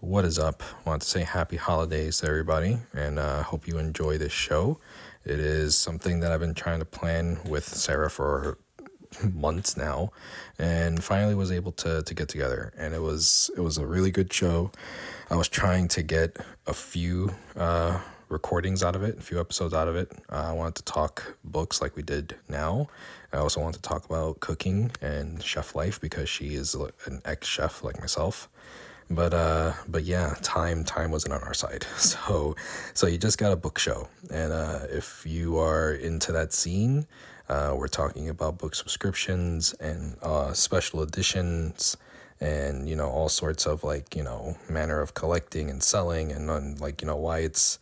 What is up? I Want to say happy holidays to everybody, and uh, hope you enjoy this show. It is something that I've been trying to plan with Sara for months now, and finally was able to to get together. And it was it was a really good show. I was trying to get a few uh, recordings out of it, a few episodes out of it. Uh, I wanted to talk books like we did now. I also wanted to talk about cooking and chef life because she is an ex chef like myself but uh but yeah time time wasn't on our side. So so you just got a book show. And uh if you are into that scene uh we're talking about book subscriptions and uh special editions and you know all sorts of like you know manner of collecting and selling and on like you know why it's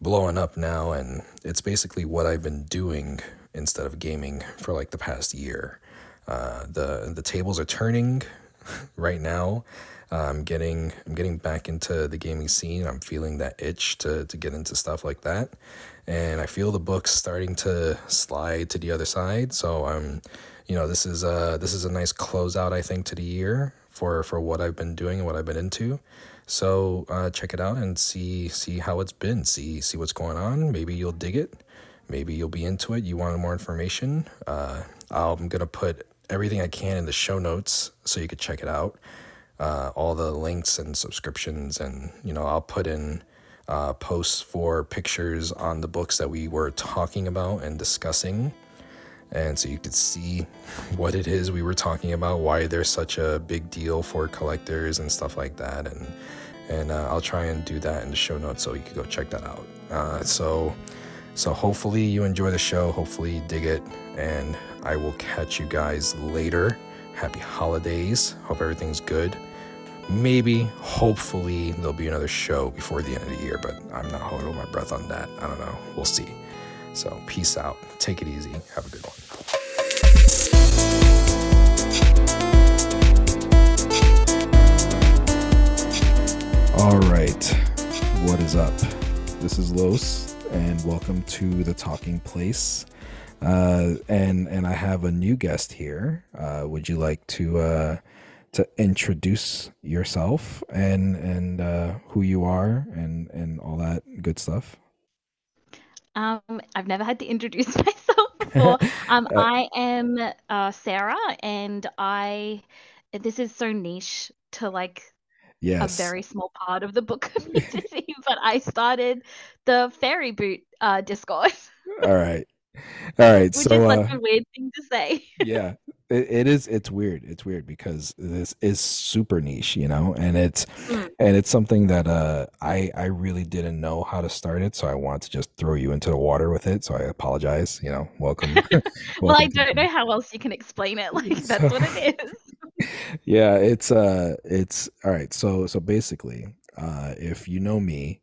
blowing up now. And it's basically what I've been doing instead of gaming for like the past year. Uh the the tables are turning right now I'm getting I'm getting back into the gaming scene. I'm feeling that itch to to get into stuff like that, and I feel the books starting to slide to the other side. So I'm, you know, this is a this is a nice closeout I think to the year for for what I've been doing and what I've been into. So uh, check it out and see see how it's been. See see what's going on. Maybe you'll dig it. Maybe you'll be into it. You want more information. Uh, I'm gonna put everything I can in the show notes so you could check it out uh, all the links and subscriptions, and you know I'll put in uh, posts for pictures on the books that we were talking about and discussing, and so you could see what it is we were talking about, why there's such a big deal for collectors and stuff like that, and and uh, I'll try and do that in the show notes so you could go check that out. Uh, so so hopefully you enjoy the show, hopefully you dig it, and I will catch you guys later. Happy holidays. Hope everything's good. Maybe, hopefully, there'll be another show before the end of the year, but I'm not holding my breath on that. I don't know. We'll see. So, peace out. Take it easy. Have a good one. All right. What is up? This is Los, and welcome to the Talking Place. Uh, and and I have a new guest here. Uh, would you like to uh, to introduce yourself and and uh, who you are and and all that good stuff? Um, I've never had to introduce myself before. Um, Uh, I am uh, Sara, and I this is so niche to like a very small part of the book community, but I started the Fairy Loot uh, Discord, All right. All right. which is So such uh, a weird thing to say. yeah, it, it is. It's weird. It's weird because this is super niche, you know, and it's Mm. and it's something that uh I I really didn't know how to start it, so I want to just throw you into the water with it. So I apologize. You know, welcome, Well, I welcome don't know how else you can explain it. Like so that's what it is. yeah, it's uh it's all right. So so basically, uh if you know me,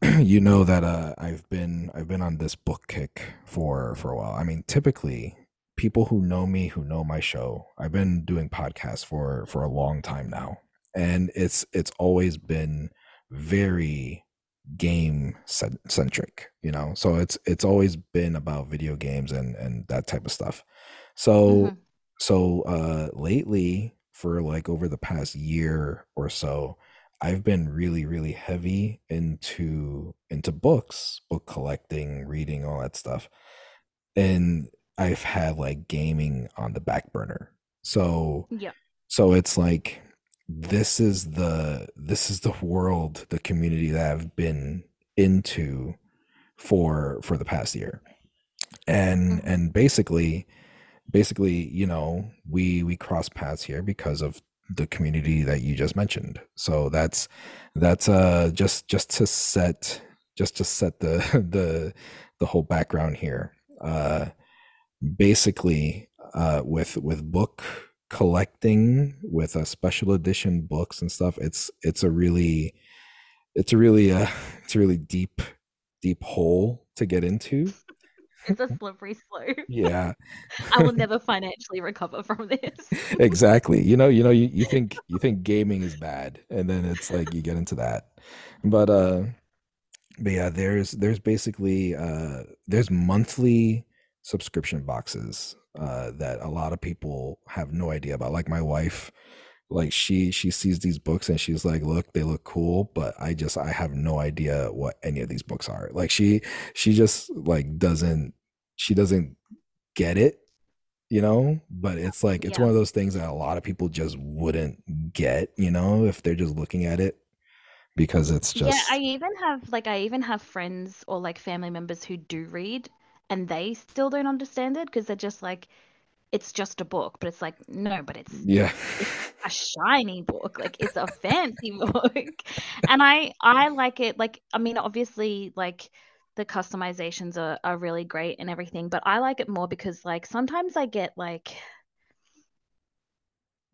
you know that uh I've been I've been on this book kick for for a while. I mean, typically people who know me, who know my show, I've been doing podcasts for for a long time now. And it's it's always been very game centric, you know. So it's it's always been about video games and and that type of stuff. So hmm so uh lately for like over the past year or so, I've been really really heavy into into books, book collecting, reading, all that stuff. And I've had like gaming on the back burner. So Yeah. so it's like this is the this is the world, the community that I've been into for for the past year. And hmm and basically basically, you know, we we cross paths here because of the community that you just mentioned. So that's that's uh just just to set just to set the the the whole background here. Uh basically uh with with book collecting with a special edition books and stuff it's it's a really it's a really uh it's a really deep deep hole to get into It's a slippery slope. yeah. I will never financially recover from this. exactly. You know you know you, you think you think gaming is bad and then it's like you get into that. But uh but yeah there's there's basically uh there's monthly subscription boxes uh that a lot of people have no idea about. Like my wife like she she sees these books and she's like look they look cool but i just i have no idea what any of these books are. Like she she just like doesn't she doesn't get it you know but it's like it's Yeah. one of those things that a lot of people just wouldn't get you know if they're just looking at it because it's just Yeah, I even have like I even have friends or like family members who do read and they still don't understand it because they're just like it's just a book, but it's like no, but it's yeah it's a shiny book, like it's a fancy book. And I I like it like I mean obviously like the customizations are are really great and everything, but I like it more because like sometimes I get like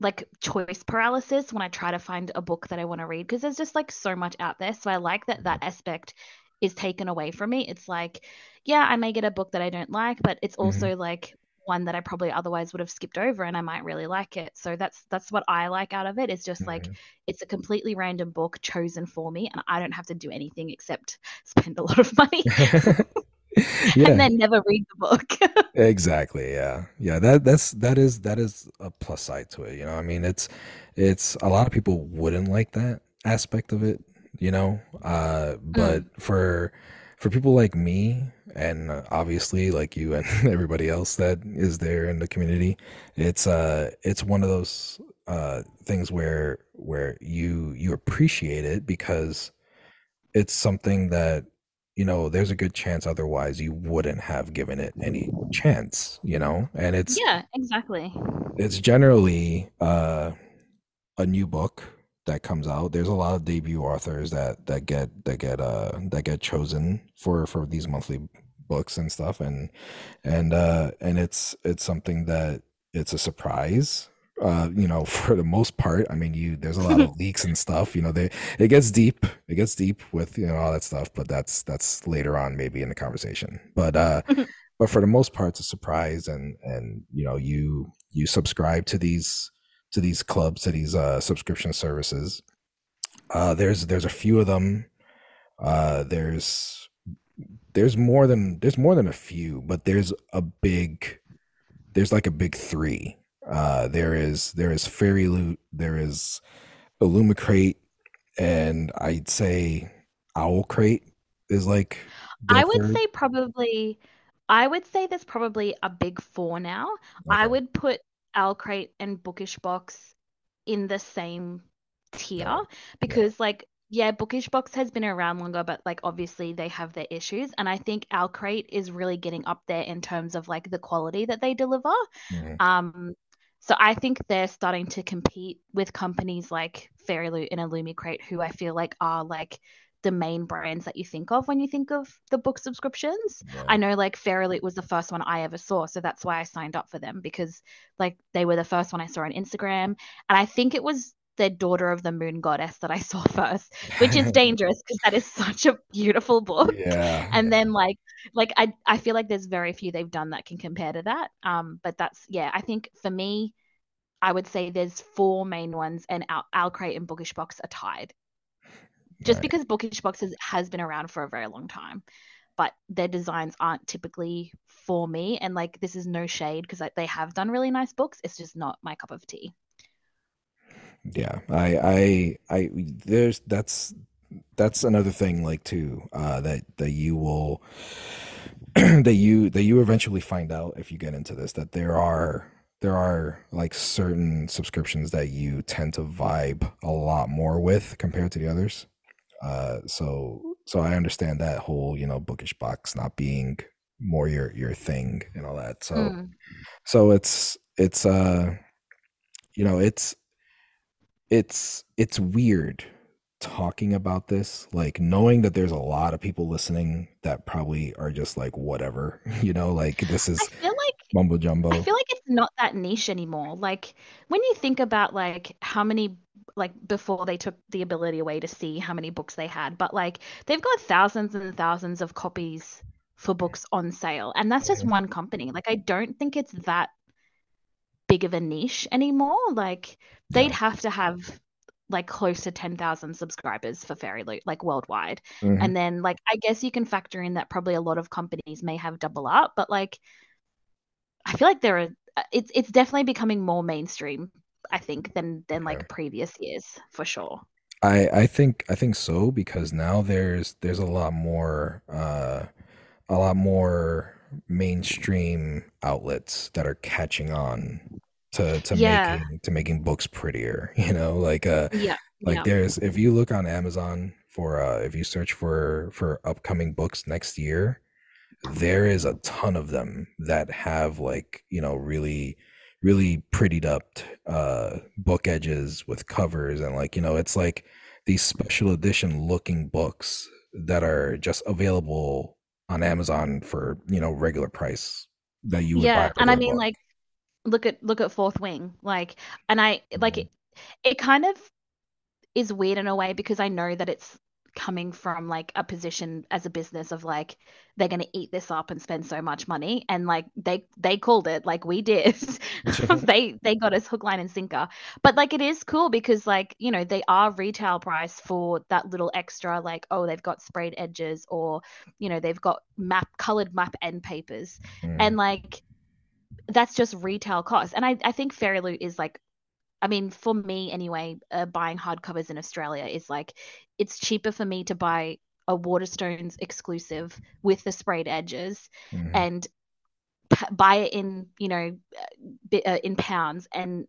like choice paralysis when I try to find a book that I want to read because there's just like so much out there. So I like that that aspect is taken away from me. It's like, yeah, I may get a book that I don't like, but it's Mhm. also like one that I probably otherwise would have skipped over and I might really like it. So that's that's what I like out of it. It's just like Mhm. it's a completely random book chosen for me and I don't have to do anything except spend a lot of money yeah and then never read the book. Exactly. Yeah. Yeah. That that's that is that is a plus side to it. You know, I mean, it's it's a lot of people wouldn't like that aspect of it. You know, uh, but Mm. for for people like me and uh, obviously like you and everybody else that is there in the community, it's uh it's one of those uh things where where you you appreciate it because it's something that you know there's a good chance otherwise you wouldn't have given it any chance you know and it's Yeah, exactly. it's generally uh a new book that comes out there's a lot of debut authors that that get that get uh that get chosen for for these monthly books and stuff. And and uh and it's it's something that it's a surprise uh you know for the most part. I mean you there's a lot of leaks and stuff you know they it gets deep it gets deep with you know all that stuff but that's that's later on maybe in the conversation. But uh but for the most part it's a surprise and and you know you you subscribe to these to these clubs to these uh subscription services. Uh there's there's a few of them. Uh there's there's more than there's more than a few but there's a big there's like a big three. Uh there is there is fairy loot there is illumicrate and i'd say owl crate is like I would third. say probably, I would say there's probably a big four now. I would put Owlcrate and Bookish Box in the same tier yeah yeah because, like, yeah, Bookish Box has been around longer, but like obviously they have their issues, and I think Owlcrate is really getting up there in terms of like the quality that they deliver. Mhm. Um, so I think they're starting to compete with companies like Fairyloot and Illumicrate, who I feel like are like the main brands that you think of when you think of the book subscriptions. yeah I know like Fairyloot was the first one I ever saw, so that's why I signed up for them because like they were the first one I saw on Instagram, and I think it was their Daughter of the Moon Goddess that I saw first, which is dangerous because that is such a beautiful book. yeah And yeah then like like I I feel like there's very few they've done that can compare to that. Um, but that's yeah, I think for me, I would say there's four main ones, and Al- Owlcrate and Bookish Box are tied just right because Bookish boxes has, been around for a very long time, but their designs aren't typically for me. And like, this is no shade because like, they have done really nice books. It's just not my cup of tea. Yeah, I, I, I, there's that's that's another thing like too uh, that that you will that you that you eventually find out if you get into this that there are there are like certain subscriptions that you tend to vibe a lot more with compared to the others. Uh, so so I understand that whole you know bookish box not being more your your thing and all that. So Mm. so it's it's uh you know it's it's it's weird talking about this like knowing that there's a lot of people listening that probably are just like whatever you know like this I is feel like mumbo jumbo I feel like it's not that niche anymore. Like when you think about like how many like before they took the ability away to see how many books they had, but like they've got thousands and thousands of copies for books on sale, and that's just one company. Like I don't think it's that big of a niche anymore. Like they'd have to have like close to 10,000 subscribers for Fairy Loot, like worldwide. hmm And then like I guess you can factor in that probably a lot of companies may have double up, but like I feel like there are uh, it's it's definitely becoming more mainstream. I think, than than like previous years for sure. I I think I think so because now there's there's a lot more uh a lot more mainstream outlets that are catching on to to Yeah, making to making books prettier, you know, like uh yeah, like yeah, there's if you look on Amazon for uh if you search for for upcoming books next year, there is a ton of them that have like, you know, really really prettied up uh book edges with covers and like, you know, it's like these special edition looking books that are just available on Amazon for, you know, regular price that you would yeah. And I mean, book. like, look at look at Fourth Wing, like, and I like Mhm. it. It kind of is weird in a way because I know that it's coming from like a position as a business of like they're going to eat this up and spend so much money and like they they called it like we did. They they got us hook line and sinker. But like it is cool because like you know they are retail price for that little extra like oh they've got sprayed edges or you know they've got map colored map end papers. And Mhm. like that's just retail cost. And i i think fairy loot is like I mean, for me anyway, uh, buying hardcovers in Australia is like it's cheaper for me to buy a Waterstones exclusive with the sprayed edges Mhm. and p- buy it in, you know, bi- uh, in pounds and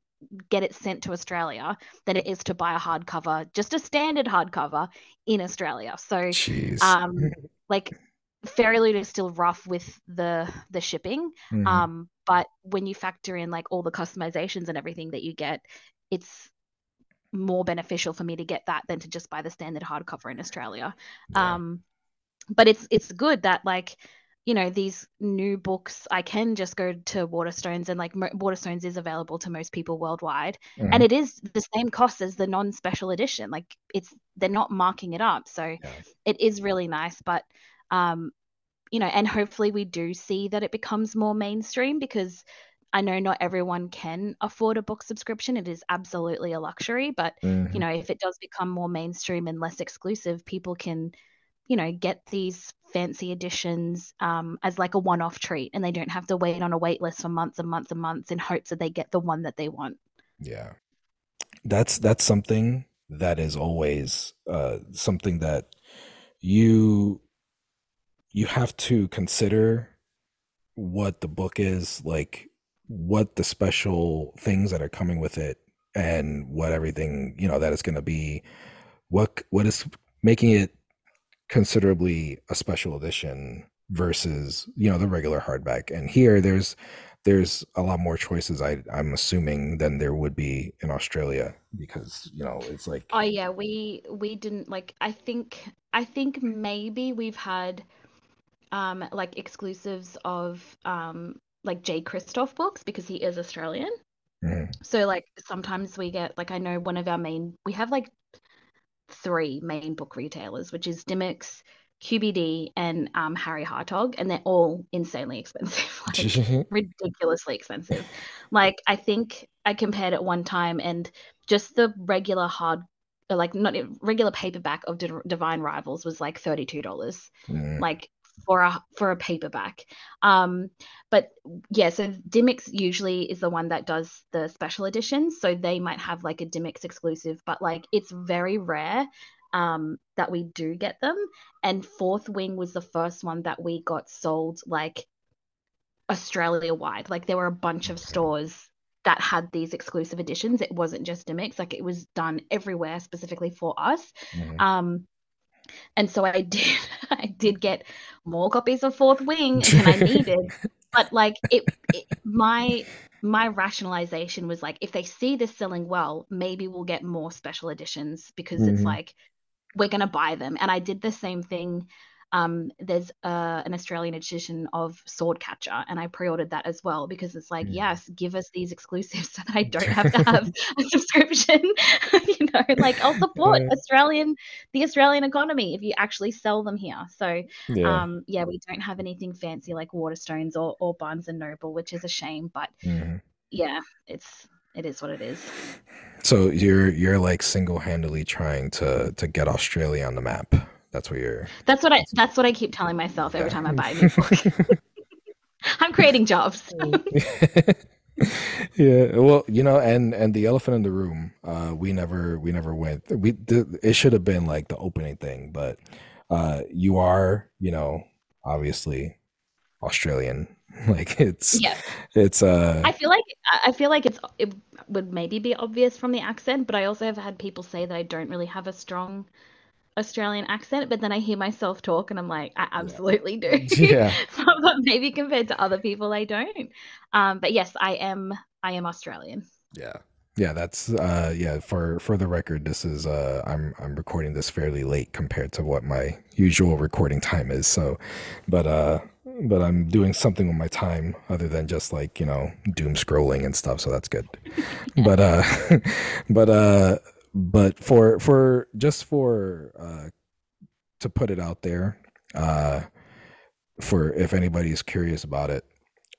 get it sent to Australia than it is to buy a hardcover, just a standard hardcover in Australia. So, Jeez. um, like Fairy Loot is still rough with the the shipping, Mhm. um, but when you factor in like all the customizations and everything that you get, it's more beneficial for me to get that than to just buy the standard hardcover in Australia. Yeah. Um, but it's it's good that like you know these new books I can just go to Waterstones and like Mo- Waterstones is available to most people worldwide, and Mhm. it is the same cost as the non-special edition. Like it's they're not marking it up, so Yeah. it is really nice. But um, you know, and hopefully we do see that it becomes more mainstream because I know not everyone can afford a book subscription. It is absolutely a luxury, but you Mhm. know, if it does become more mainstream and less exclusive, people can, you know, get these fancy editions um, as like a one-off treat, and they don't have to wait on a wait list for months and months and months in hopes that they get the one that they want. Yeah. That's that's something that is always uh something that you you have to consider what the book is, like what the special things that are coming with it and what everything, you know, that is going to be. What what is making it considerably a special edition versus you know the regular hardback. And here there's there's a lot more choices I, i'm assuming than there would be in australia because you know it's like Oh yeah, we we didn't like I think I think maybe we've had um like exclusives of um like Jay Kristoff books because he is Australian. Mhm, So like sometimes we get like I know one of our main we have like three main book retailers, which is Dymocks, QBD, and um, Harry Hartog, and they're all insanely expensive, like ridiculously expensive. Like I think I compared it one time, and just the regular hard, like not regular paperback of D- Divine Rivals was like thirty two dollars mhm, like for a for a paperback. Um, but yeah, so Dymocks usually is the one that does the special editions, so they might have like a Dymocks exclusive, but like it's very rare um that we do get them. And Fourth Wing was the first one that we got sold like Australia wide. Like there were a bunch of stores that had these exclusive editions. It wasn't just Dymocks, like it was done everywhere specifically for us. mhm. Um, and so I did I did get more copies of Fourth Wing than I needed. But like it, it my my rationalization was like if they see this selling well, maybe we'll get more special editions because it's Mhm, like we're going to buy them. And I did the same thing. Um, there's uh, an Australian edition of Swordcatcher, and I pre-ordered that as well because it's like, mhm. yes, give us these exclusives so that I don't have to have a subscription. you know, like I'll support Uh, Australian, the Australian economy if you actually sell them here. So, yeah um, yeah, we don't have anything fancy like Waterstones or, or Barnes and Noble, which is a shame. But mhm. yeah, it's it is what it is. so you're you're like single-handedly trying to to get australia on the map that's what you're That's what I that's that's what I keep telling myself every yeah time I buy a new book. I'm creating jobs. Yeah, well, you know, and and the elephant in the room, uh, we never we never went. We th it should have been like the opening thing, but uh, you are, you know, obviously Australian. Like it's yeah it's uh I feel like I feel like it's it would maybe be obvious from the accent, but I also have had people say that I don't really have a strong Australian accent, but then I hear myself talk and I'm like, I yeah absolutely do. yeah But maybe compared to other people, I don't. Um, but yes, I am I am Australian. yeah yeah. That's uh yeah. For for the record, this is uh I'm I'm recording this fairly late compared to what my usual recording time is. So, but uh but I'm doing something with my time other than just like you know doom scrolling and stuff. So that's good. but uh but uh but for for just for uh to put it out there uh for if anybody is curious about it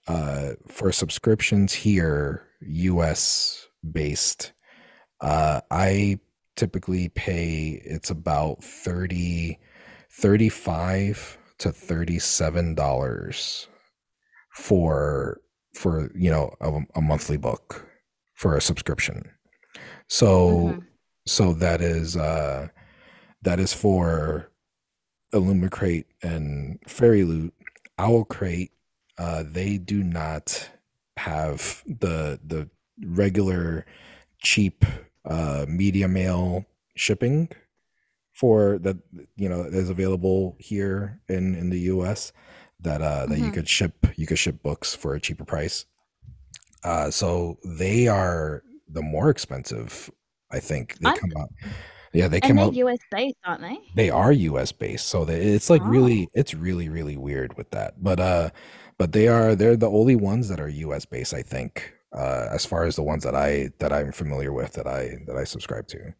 uh for subscriptions here us based uh i typically pay it's about 30 35 to 37 dollars for for you know a, a monthly book for a subscription. So hmm so that is uh that is for Illumicrate and Fairy Loot. Owl Crate, uh, they do not have the the regular cheap uh media mail shipping for that you know is available here in in the US that uh that you hmm could ship you could ship books for a cheaper price. Uh so they are the more expensive I think they I come out yeah, they they're out US based, aren't they? they are US based, so they, it's like Oh. really, it's really, really weird with that. But uh, but they are they're the only ones that are US based, I think, uh, as far as the ones that I that I'm familiar with that I that I subscribe to.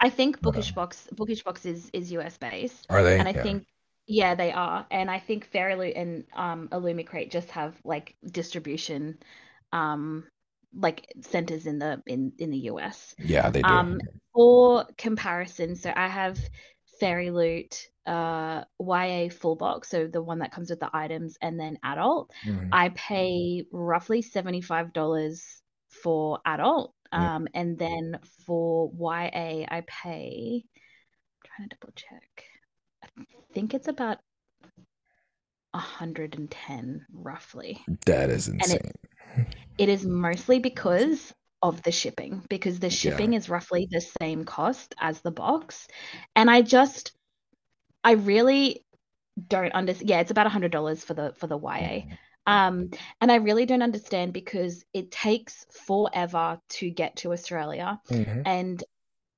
I think But Bookish um, Box Bookish Box is is US based, are they? and? I Yeah. think yeah they are, and I think Fairyloot and um Illumicrate just have like distribution, um like centers in the in in the US. Yeah, they do. Um, for comparison, so I have Fairyloot, uh, YA full box, so the one that comes with the items, and then adult. Mhm. I pay roughly $75 for adult. Um, and then for YA, I pay, I'm trying to double check. I think it's about 110 roughly. That is insane. It is mostly because of the shipping, because the Yeah. shipping is roughly the same cost as the box. And I just I really don't understand. Yeah, it's about $100 for the for the YA. Mhm. Um, and I really don't understand because it takes forever to get to Australia Mhm. and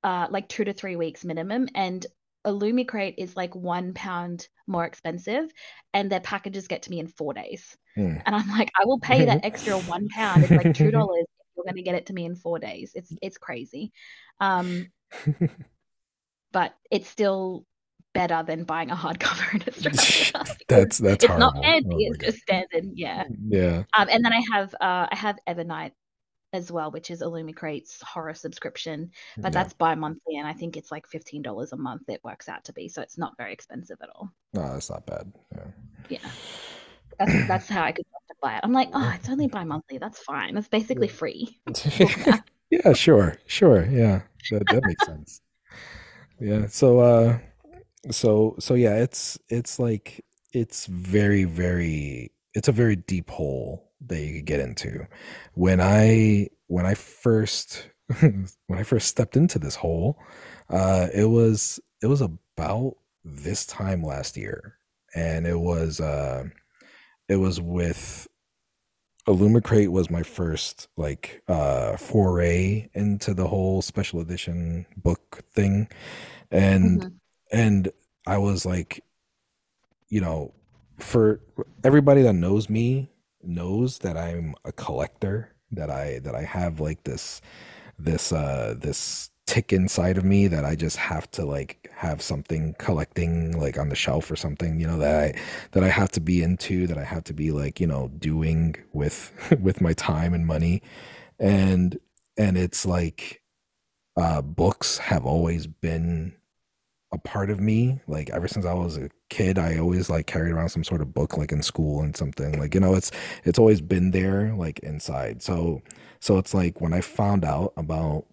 uh like 2 to 3 weeks minimum and Illumicrate is like 1 pound more expensive and their packages get to me in 4 days. Mm. And I'm like, I will pay that extra 1 pound. It's like $2 if you're going to get it to me in 4 days. It's it's crazy. Um, but it's still better than buying a hardcover in Australia That's that's it's not horrible. fancy, Oh it's God. just standard, yeah. Yeah. Um, and then I have uh, I have Evernight as well, which is Illumicrate's horror subscription, but Yeah. that's bi-monthly, and I think it's like $15 a month it works out to be, so it's not very expensive at all. No, that's not bad. Yeah. Yeah, that's that's how I could justify it. I'm like, oh, it's only bi-monthly, that's fine. It's basically free. Yeah, sure. Sure. Yeah. That that makes sense. Yeah. So uh so so yeah it's it's like it's very very it's a very deep hole that you could get into when i when i first when i first stepped into this hole uh it was it was about this time last year and it was uh it was with Illumicrate was my first like uh foray into the whole special edition book thing. And hmm and I was like, you know, for everybody that knows me knows that I'm a collector, that I that I have like this this uh this tick inside of me that I just have to like have something collecting like on the shelf or something, you know, that I that I have to be into, that I have to be like, you know, doing with with my time and money. And and it's like uh books have always been a part of me. Like ever since I was a kid, I always like carried around some sort of book like in school and something. Like, you know, it's it's always been there like inside. So so it's like when I found out about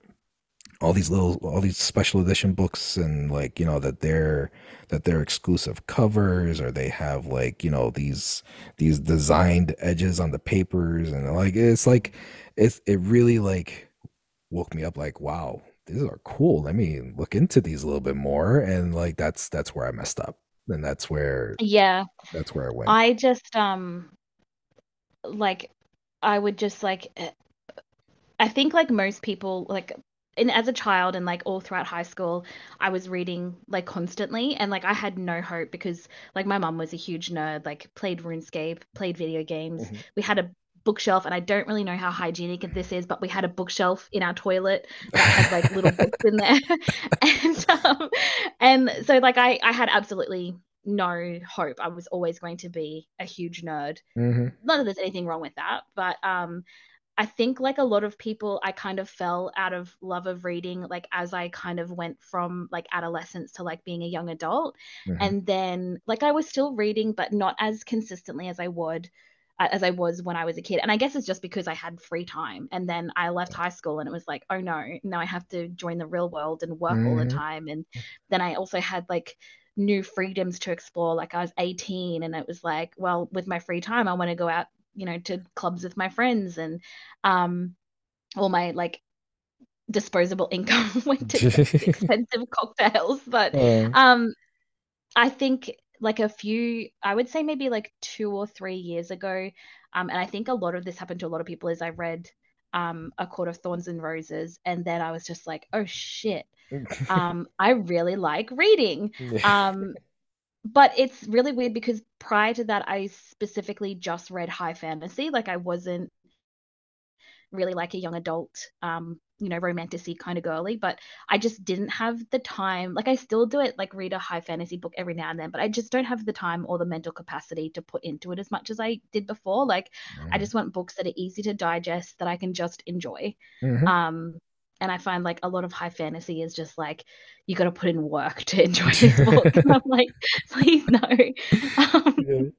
all these little all these special edition books and like you know that they're that they're exclusive covers or they have like you know these these designed edges on the papers. And like it's like it's it really like woke me up like wow these are cool. Let me look into these a little bit more. And like that's that's where i messed up. And that's where Yeah. that's where i went. I just um like I would just like eh, I think like most people like and as a child and like all throughout high school I was reading like constantly and like I had no hope because like my mum was a huge nerd like played RuneScape played video games Mhm. we had a bookshelf and I don't really know how hygienic this is but we had a bookshelf in our toilet that had like little books in there and um and so like I I had absolutely no hope I was always going to be a huge nerd Mhm. not that there's anything wrong with that, but um, I think like a lot of people, I kind of fell out of love of reading, like as I kind of went from like adolescence to like being a young adult, Mhm. and then like I was still reading, but not as consistently as I would. uh, As I was when I was a kid. And I guess it's just because I had free time. And then I left high school and it was like, oh no, now I have to join the real world and work all the Mhm. time. And then I also had like new freedoms to explore. Like I was 18 and it was like, well, with my free time, I want to go out, you know, to clubs with my friends and um all my like disposable income went to expensive cocktails. But Uh, um I think like a few, I would say maybe like two or three years ago, um, and I think a lot of this happened to a lot of people is I read um A Court of Thorns and Roses, and then I was just like, oh shit, um, I really like reading. Um, but it's really weird because prior to that, I specifically just read high fantasy. Like I wasn't really like a young adult, um, you know, romantic kind of girly, but I just didn't have the time. Like I still do it, like read a high fantasy book every now and then, but I just don't have the time or the mental capacity to put into it as much as I did before. Like I Mhm. just want books that are easy to digest that I can just enjoy. Mhm. Um, and I find like a lot of high fantasy is just like you got to put in work to enjoy this book. And I'm like, please no. Um, Yeah.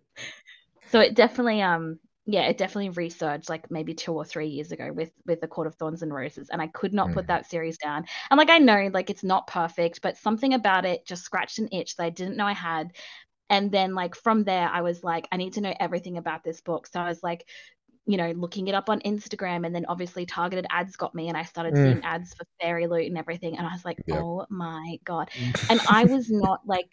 so it definitely um yeah it definitely resurged like maybe two or three years ago with with the court of thorns and roses and i could not put Mhm. that series down and like i know like it's not perfect but something about it just scratched an itch that i didn't know i had and then like from there i was like i need to know everything about this book so i was like you know looking it up on instagram and then obviously targeted ads got me and i started Mm. seeing ads for fairy loot and everything and i was like Yep. oh my god and I was not like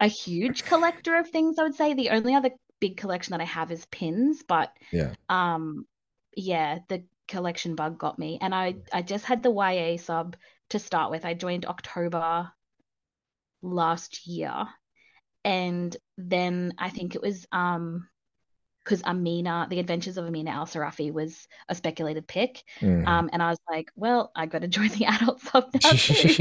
a huge collector of things, I would say. The only other big collection that I have is pins, but Yeah. um yeah, the collection bug got me. And I I just had the YA sub to start with. I joined October last year. And then I think it was um because Amina, The Adventures of Amina Al Sarafi was a speculated pick. Mhm. Um, and I was like, well, I got to join the adult sub now too.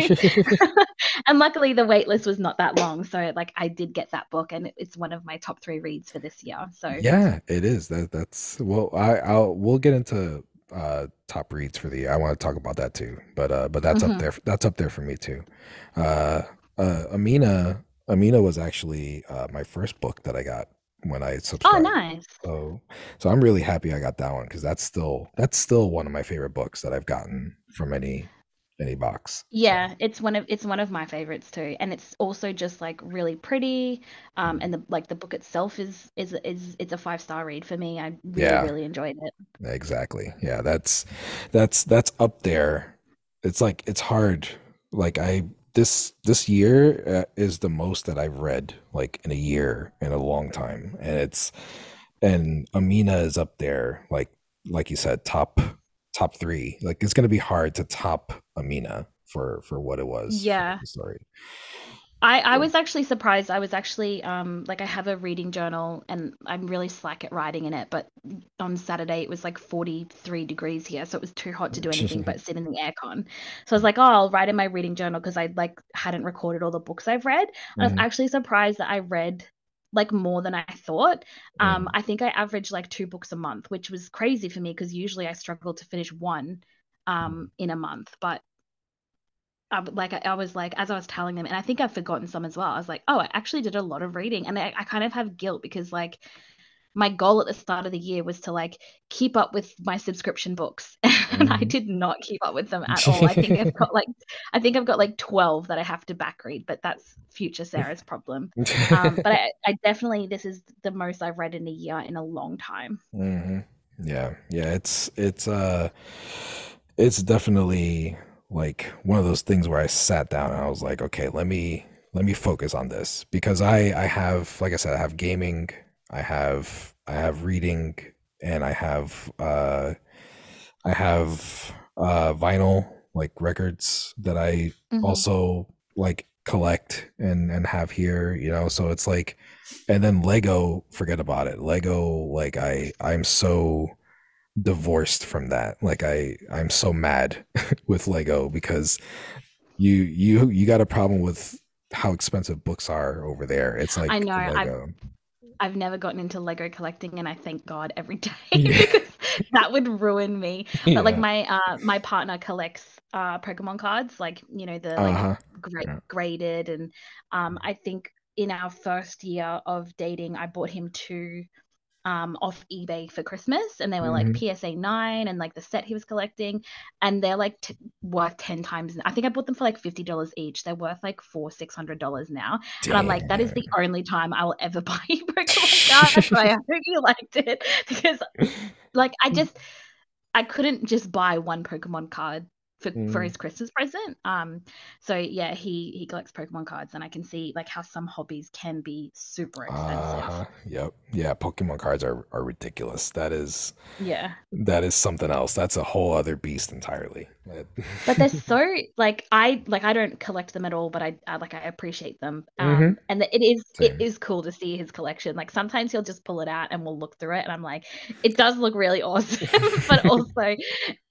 and luckily, the wait list was not that long, so like I did get that book, and it's one of my top three reads for this year. So Yeah, it is. That that's well, I I'll we'll get into uh top reads for the year. I want to talk about that too. But uh but that's up Mhm. there that's up there for me too. Uh uh Amina Amina was actually uh my first book that I got when I oh, nice. So so I'm really happy I got that one because that's still that's still one of my favorite books that I've gotten from any any box. So Yeah, it's one of it's one of my favorites too, and it's also just like really pretty. Um, and the like the book itself is is is it's a five star read for me. I really yeah, really enjoyed it. exactly. Yeah, that's that's that's up there. It's like it's hard. Like I this this year uh, is the most that I've read like in a year in a long time, and it's and Amina is up there like like you said top top three. Like it's gonna be hard to top Amina for for what it was Yeah. story. I, I was actually surprised. I was actually um like I have a reading journal and I'm really slack at writing in it, but on Saturday it was like 43 degrees here, so it was too hot to do anything but sit in the aircon. So I was like, oh, I'll write in my reading journal because I like hadn't recorded all the books I've read. And I was Mhm, actually surprised that I read like more than I thought. Um, I think I averaged like two books a month, which was crazy for me because usually I struggle to finish one um in a month. But I, like I, I, was like as I was telling them, and I think I've forgotten some as well. I was like, oh, I actually did a lot of reading, and I, I kind of have guilt because like my goal at the start of the year was to like keep up with my subscription books and mm-hmm. i did not keep up with them at all i think i've got like i think i've got like 12 that i have to back read but that's future sara's problem um, but I, I, definitely this is the most i've read in a year in a long time mm-hmm. yeah yeah it's it's uh it's definitely like one of those things where i sat down and i was like okay let me let me focus on this because i i have like i said i have gaming I have I have reading and I have uh I have uh vinyl like records that I mm-hmm. also like collect and and have here, you know. So it's like and then Lego, forget about it. Lego like I I'm so divorced from that. Like I I'm so mad with Lego because you you you got a problem with how expensive books are over there. It's like I know. Lego. I I've never gotten into Lego collecting, and I thank God every day yeah. because that would ruin me. Yeah. But like my uh, my partner collects uh, Pokemon cards, like you know the like uh-huh. gra- yeah. graded, and um, I think in our first year of dating, I bought him two um, off eBay for Christmas, and they were mm-hmm. like PSA nine and like the set he was collecting, and they're like t- worth ten times. I think I bought them for like fifty dollars each. They're worth like four six hundred dollars now, Damn. and I'm like, that is the only time I will ever buy Pokemon card. so I hope you liked it because, like, I just I couldn't just buy one Pokemon card for, mm. for his Christmas present. Um, so yeah, he he collects Pokemon cards, and I can see like how some hobbies can be super expensive. Uh, yep, yeah, Pokemon cards are are ridiculous. That is yeah, that is something else. That's a whole other beast entirely. but they're so like I like I don't collect them at all, but I, I like I appreciate them. Um, mm-hmm. and it is Same. it is cool to see his collection. Like sometimes he'll just pull it out and we'll look through it, and I'm like, it does look really awesome, but also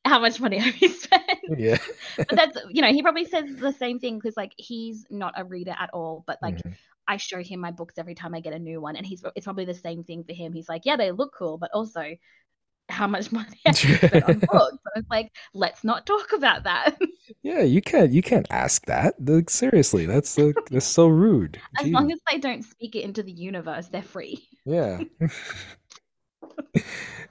how much money have you spent? Yeah. but that's you know he probably says the same thing because like he's not a reader at all, but like. Mm-hmm. I show him my books every time I get a new one, and he's it's probably the same thing for him. He's like, yeah, they look cool, but also how much money I spent on books. So it's like, let's not talk about that. Yeah, you can't you can't ask that. Like, seriously, that's uh, that's so rude. As Jeez. long as they don't speak it into the universe, they're free. Yeah.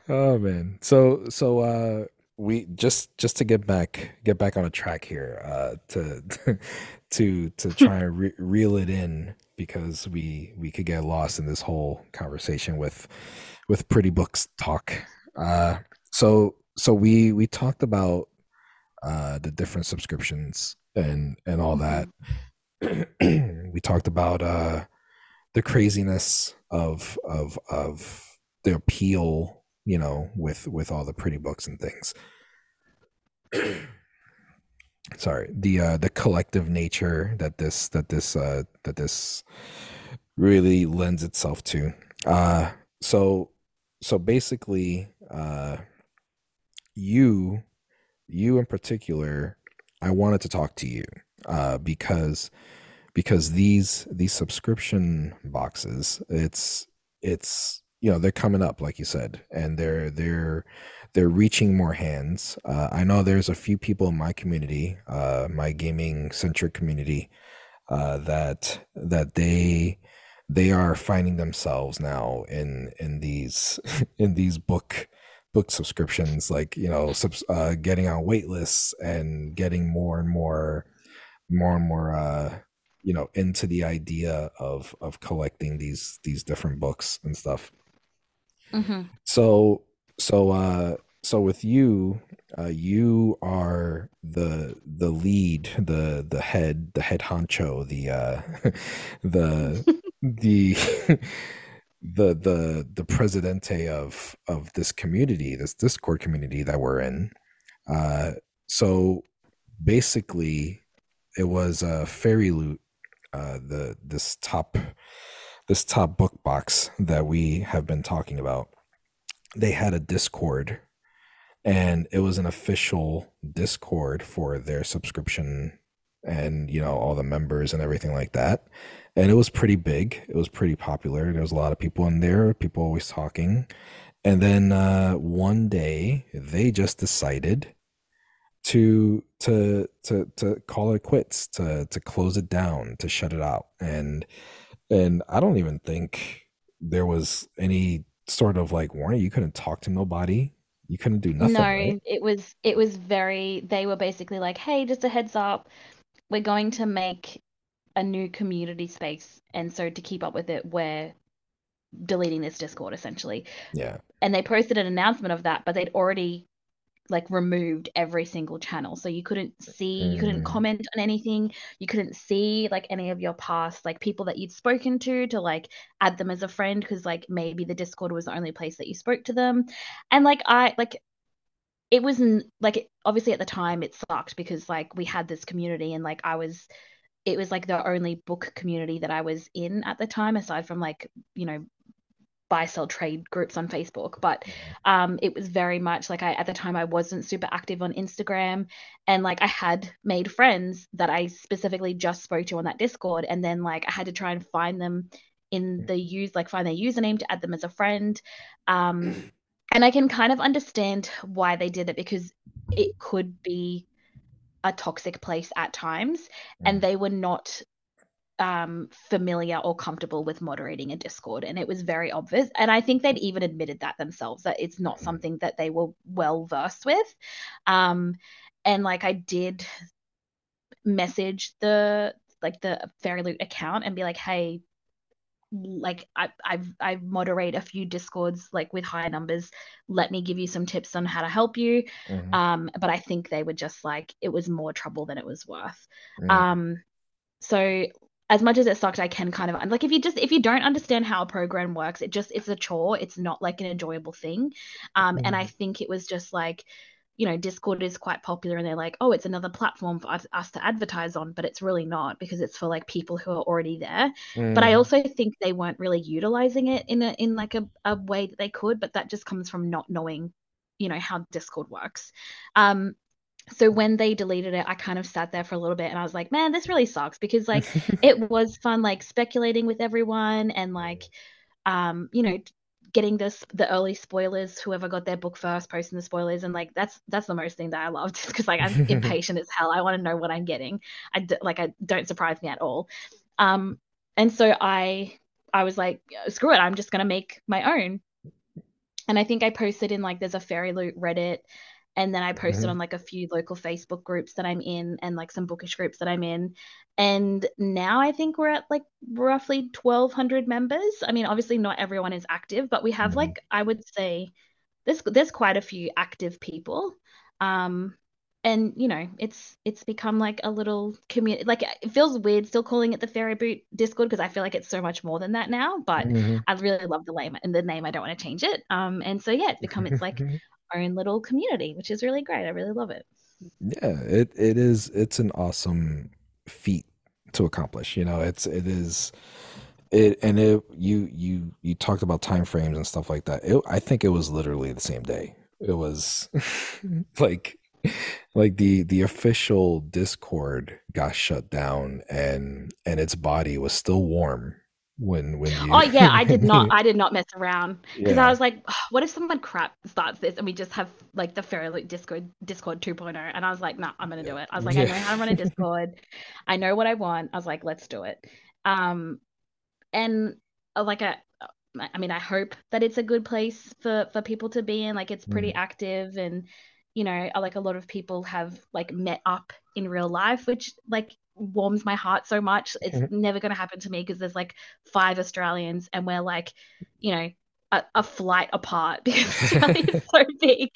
oh man. So so uh we just just to get back get back on a track here uh to to to try and re- reel it in because we we could get lost in this whole conversation with with pretty books talk. Uh so so we we talked about uh the different subscriptions and and all that. We talked about uh the craziness of of of the appeal you know, with with all the pretty books and things. Sorry, the uh, the collective nature that this that this uh, that this really lends itself to. Uh, so so basically, uh, you you in particular, I wanted to talk to you uh, because because these these subscription boxes, it's it's you know they're coming up like you said and they're they're they're reaching more hands. Uh, i know there's a few people in my community uh, my gaming centric community uh, that that they they are finding themselves now in in these in these book book subscriptions like you know subs, uh, getting on wait lists and getting more and more more and more uh you know into the idea of of collecting these these different books and stuff Mm-hmm. So so uh so with you uh you are the the lead the the head the head honcho the uh the the the the the presidente of of this community this discord community that we're in uh so basically it was a fairy loot uh the this top this top book box that we have been talking about, they had a Discord and it was an official Discord for their subscription and you know all the members and everything like that. And it was pretty big. It was pretty popular. There was a lot of people in there people always talking. And then uh, one day they just decided to to to to call it quits, to to close it down, to shut it out. And and I don't even think there was any sort of like warning. You couldn't talk to nobody. You couldn't do nothing. No, right? it was it was very they were basically like, "Hey, just a heads up, we're going to make a new community space and so to keep up with it, we're deleting this Discord essentially." Yeah. And they posted an announcement of that, but they'd already like removed every single channel. So you couldn't see, you couldn't Mm, comment on anything. You couldn't see like any of your past like people that you'd spoken to to like add them as a friend because like maybe the Discord was the only place that you spoke to them. And like I like it wasn't like obviously at the time it sucked because like we had this community and like I was it was like the only book community that I was in at the time aside from like you know buy sell trade groups on Facebook, but um, it was very much like I at the time I wasn't super active on Instagram, and like I had made friends that I specifically just spoke to on that Discord, and then like I had to try and find them in the use like find their username to add them as a friend, um, and I can kind of understand why they did it because it could be a toxic place at times, and mm, they were not um, familiar or comfortable with moderating a Discord. And it was very obvious. And I think they'd even admitted that themselves, that it's not mm, something that they were well versed with. Um, and like I did message the like the Fairy Loot account and be like, hey, like I I've I moderate a few discords like with higher numbers. Let me give you some tips on how to help you. mhm, Um, but I think they were just like it was more trouble than it was worth. mm, Um, so as much as it sucked, I can kind of like if you just if you don't understand how a program works, it just it's a chore. It's not like an enjoyable thing. Um, and I mm, think it was just like, you know, Discord is quite popular, and they're like, oh, it's another platform for us, us to advertise on, but it's really not because it's for like people who are already there. But I mm, also think they weren't really utilizing it in a in like a, a way that they could, but that just comes from not knowing, you know, how Discord works. Um, so when they deleted it, I kind of sat there for a little bit and I was like, man, this really sucks because like it was fun like speculating with everyone and like um, you know, getting this the early spoilers, whoever got their book first, posting the spoilers and like that's that's the most thing that I loved because like I'm impatient as hell. I want to know what I'm getting. I d- like I don't surprise me at all. Um, and so I I was like, screw it, I'm just gonna make my own. And I think I posted in like there's a fairy loot Reddit and then I posted mhm, on like a few local Facebook groups that I'm in and like some bookish groups that I'm in. And now I think we're at like roughly 1200 members. I mean, obviously not everyone is active, but we have mhm. like I would say there's there's quite a few active people. Um and you know, it's it's become like a little community. Like it feels weird still calling it the Fairy Boot Discord because I feel like it's so much more than that now. But Mhm. I really love the name and the name. I don't want to change it. Um, and so yeah, it's become its like own little community, which is really great. I really love it. Yeah, it it is it's an awesome feat to accomplish. You know, it's it is it and it you you you talked about time frames and stuff like that. It, I think it was literally the same day. It was like like the the official Discord got shut down and and its body was still warm when when Oh yeah, I did not I did not mess around because I was like, "Oh, what if someone crap starts this and we just have like the Fairy Loot Discord Discord 2.0? And I was like, nah, I'm gonna do it. I was like, I know how to run a Discord. I know what I want. I was like, let's do it. Um, and uh, like a I mean, I hope that it's a good place for for people to be in. Like it's pretty Mm, active and you know, like a lot of people have like met up in real life, which like warms my heart so much. It's mhm. never going to happen to me because there's like five Australians and we're like, you know, a, a flight apart because Australia is so big.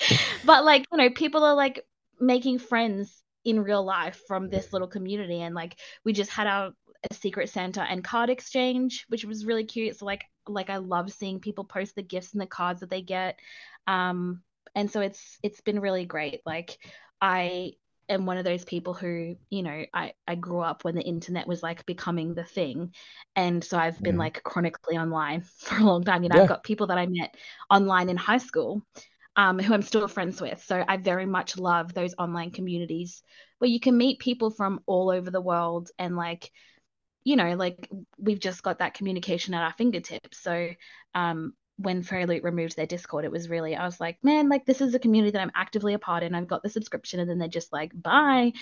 But like, you know, people are like making friends in real life from this little community and like we just had our a secret Santa and card exchange, which was really cute. So like like I love seeing people post the gifts and the cards that they get. Um and so it's it's been really great. Like I am one of those people who, you know, I I grew up when the internet was like becoming the thing. And so I've been Mhm. like chronically online for a long time. You know, I've got people that I met online in high school um, who I'm still friends with. So I very much love those online communities where you can meet people from all over the world and like you know, like we've just got that communication at our fingertips. So, um, when Fairy Loot removed their Discord, it was really I was like, man, like this is a community that I'm actively a part in. I've got the subscription, and then they're just like, bye.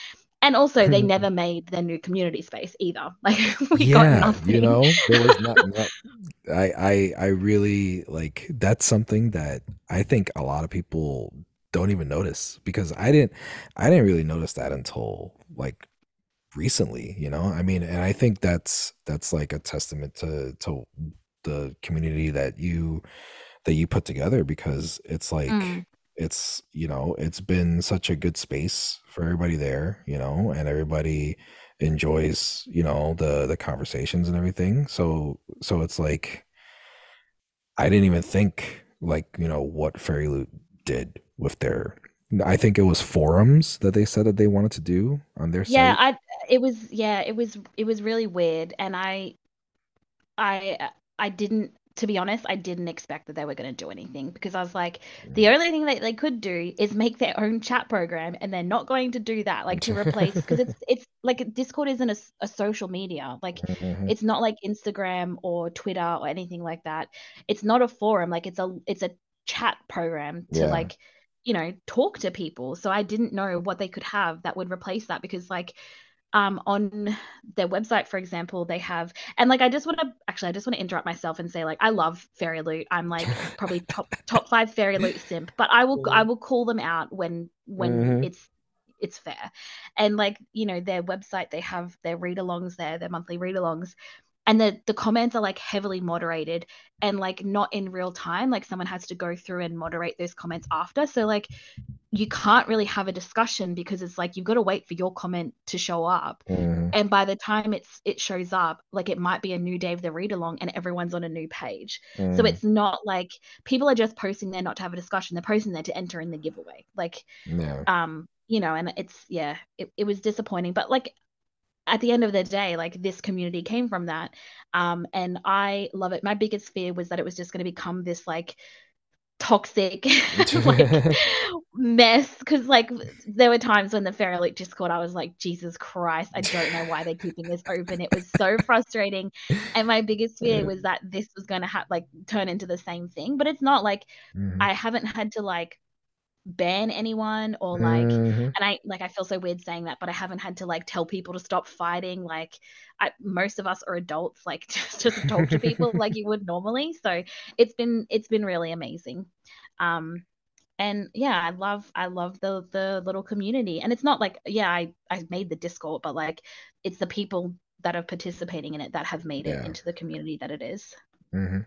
And also, they hmm. never made their new community space either. Like we got yeah nothing. you know there was not, not I, I i really like that's something that i think a lot of people don't even notice because i didn't i didn't really notice that until like recently you know i mean and i think that's that's like a testament to to the community that you that you put together because it's like Mm. it's you know it's been such a good space for everybody there you know and everybody enjoys you know the the conversations and everything. So so it's like i didn't even think like you know what fairy loot did with their i think it was forums that they said that they wanted to do on their Yeah, site. I it was yeah, it was it was really weird. And I I I didn't to be honest, I didn't expect that they were going to do anything because I was like, the only thing that they could do is make their own chat program, and they're not going to do that, like to replace because it's it's like Discord isn't a, a social media, like Mhm. it's not like Instagram or Twitter or anything like that. It's not a forum, like it's a it's a chat program to Yeah. like you know talk to people. So I didn't know what they could have that would replace that because like um on their website for example they have and like i just want to actually i just want to interrupt myself and say like i love fairy loot. I'm like probably top top five fairy loot simp but i will i will call them out when when Mhm. it's it's fair. And like you know their website they have their read-alongs there their monthly read-alongs and the the comments are like heavily moderated and like not in real time like someone has to go through and moderate those comments after. So like you can't really have a discussion because it's like you've got to wait for your comment to show up. Mhm. and by the time it's it shows up like it might be a new day of the read along and everyone's on a new page. So Mhm. it's not like people are just posting there not to have a discussion. They're posting there to enter in the giveaway. Like yeah. um you know and it's yeah it, it was disappointing. But like at the end of the day like this community came from that. Um and i love it. My biggest fear was that it was just going to become this like toxic like mess. Because like there were times when the Loot Discord I was like Jesus Christ I don't know why they're keeping this open. It was so frustrating. And my biggest fear was that this was going to have like turn into the same thing. But it's not like Mhm. I haven't had to like ban anyone or like Mhm. and I like I feel so weird saying that, but I haven't had to like tell people to stop fighting. Like I, most of us are adults, like just, just talk to people like you would normally. So it's been it's been really amazing. Um and yeah, I love I love the the little community. And it's not like yeah, I I made the Discord, but like it's the people that are participating in it that have made it Yeah. into the community that it is. Mm-hmm.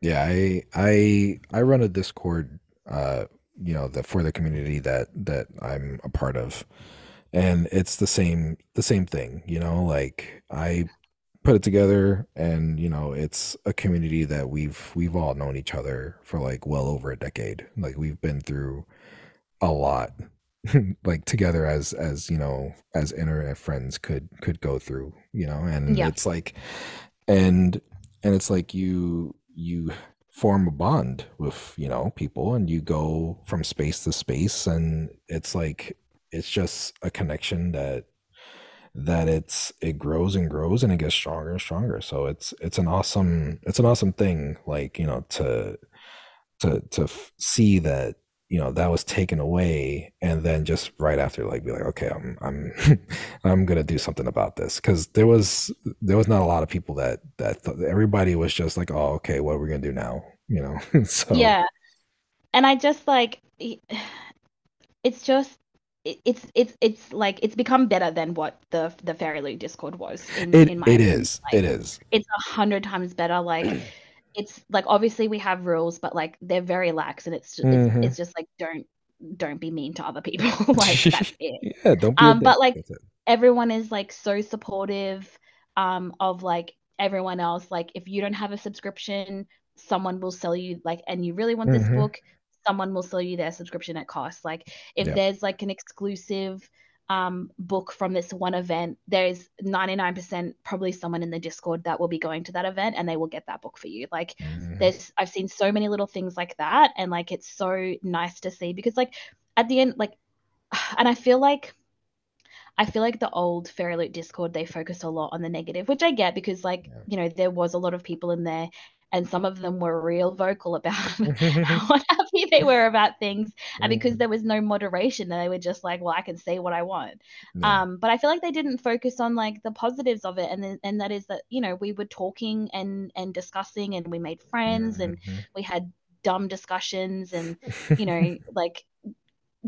Yeah, I I I run a Discord, uh, you know, the for the community that that I'm a part of, and it's the same the same thing. You know, like I put it together, and you know, it's a community that we've we've all known each other for like well over a decade. Like we've been through a lot, like together as as you know as internet friends could could go through. You know, and Yeah. it's like and and it's like you you form a bond with you know people and you go from space to space and it's like it's just a connection that that it's it grows and grows and it gets stronger and stronger. So it's it's an awesome it's an awesome thing like you know to to to see that you know that was taken away and then just right after like be like okay i'm i'm i'm gonna do something about this because there was there was not a lot of people that that thought, everybody was just like oh okay what are we gonna do now you know so Yeah. And I just like it's just it's it's it's like it's become better than what the the Fairy Loot Discord was in, it in my it opinion. is Like, it is it's a hundred times better. Like it's like obviously we have rules, but like they're very lax, and it's just, Mhm. it's, it's just like don't don't be mean to other people. like that's it. yeah don't be Um, but like everyone is like so supportive um of like everyone else. Like if you don't have a subscription, someone will sell you like, and you really want this Mhm. book, someone will sell you their subscription at cost. Like if Yeah. there's like an exclusive um book from this one event, there's 99% probably someone in the Discord that will be going to that event and they will get that book for you. Like Mhm. there's I've seen so many little things like that and like it's so nice to see because like at the end like and I feel like I feel like the old Fairy Loot Discord they focus a lot on the negative, which I get because like Yeah. you know there was a lot of people in there and some of them were real vocal about how they were about things and because there was no moderation they were just like well i can say what i want Yeah. um but i feel like they didn't focus on like the positives of it and then and that is that you know we were talking and and discussing and we made friends and Mhm. we had dumb discussions and you know like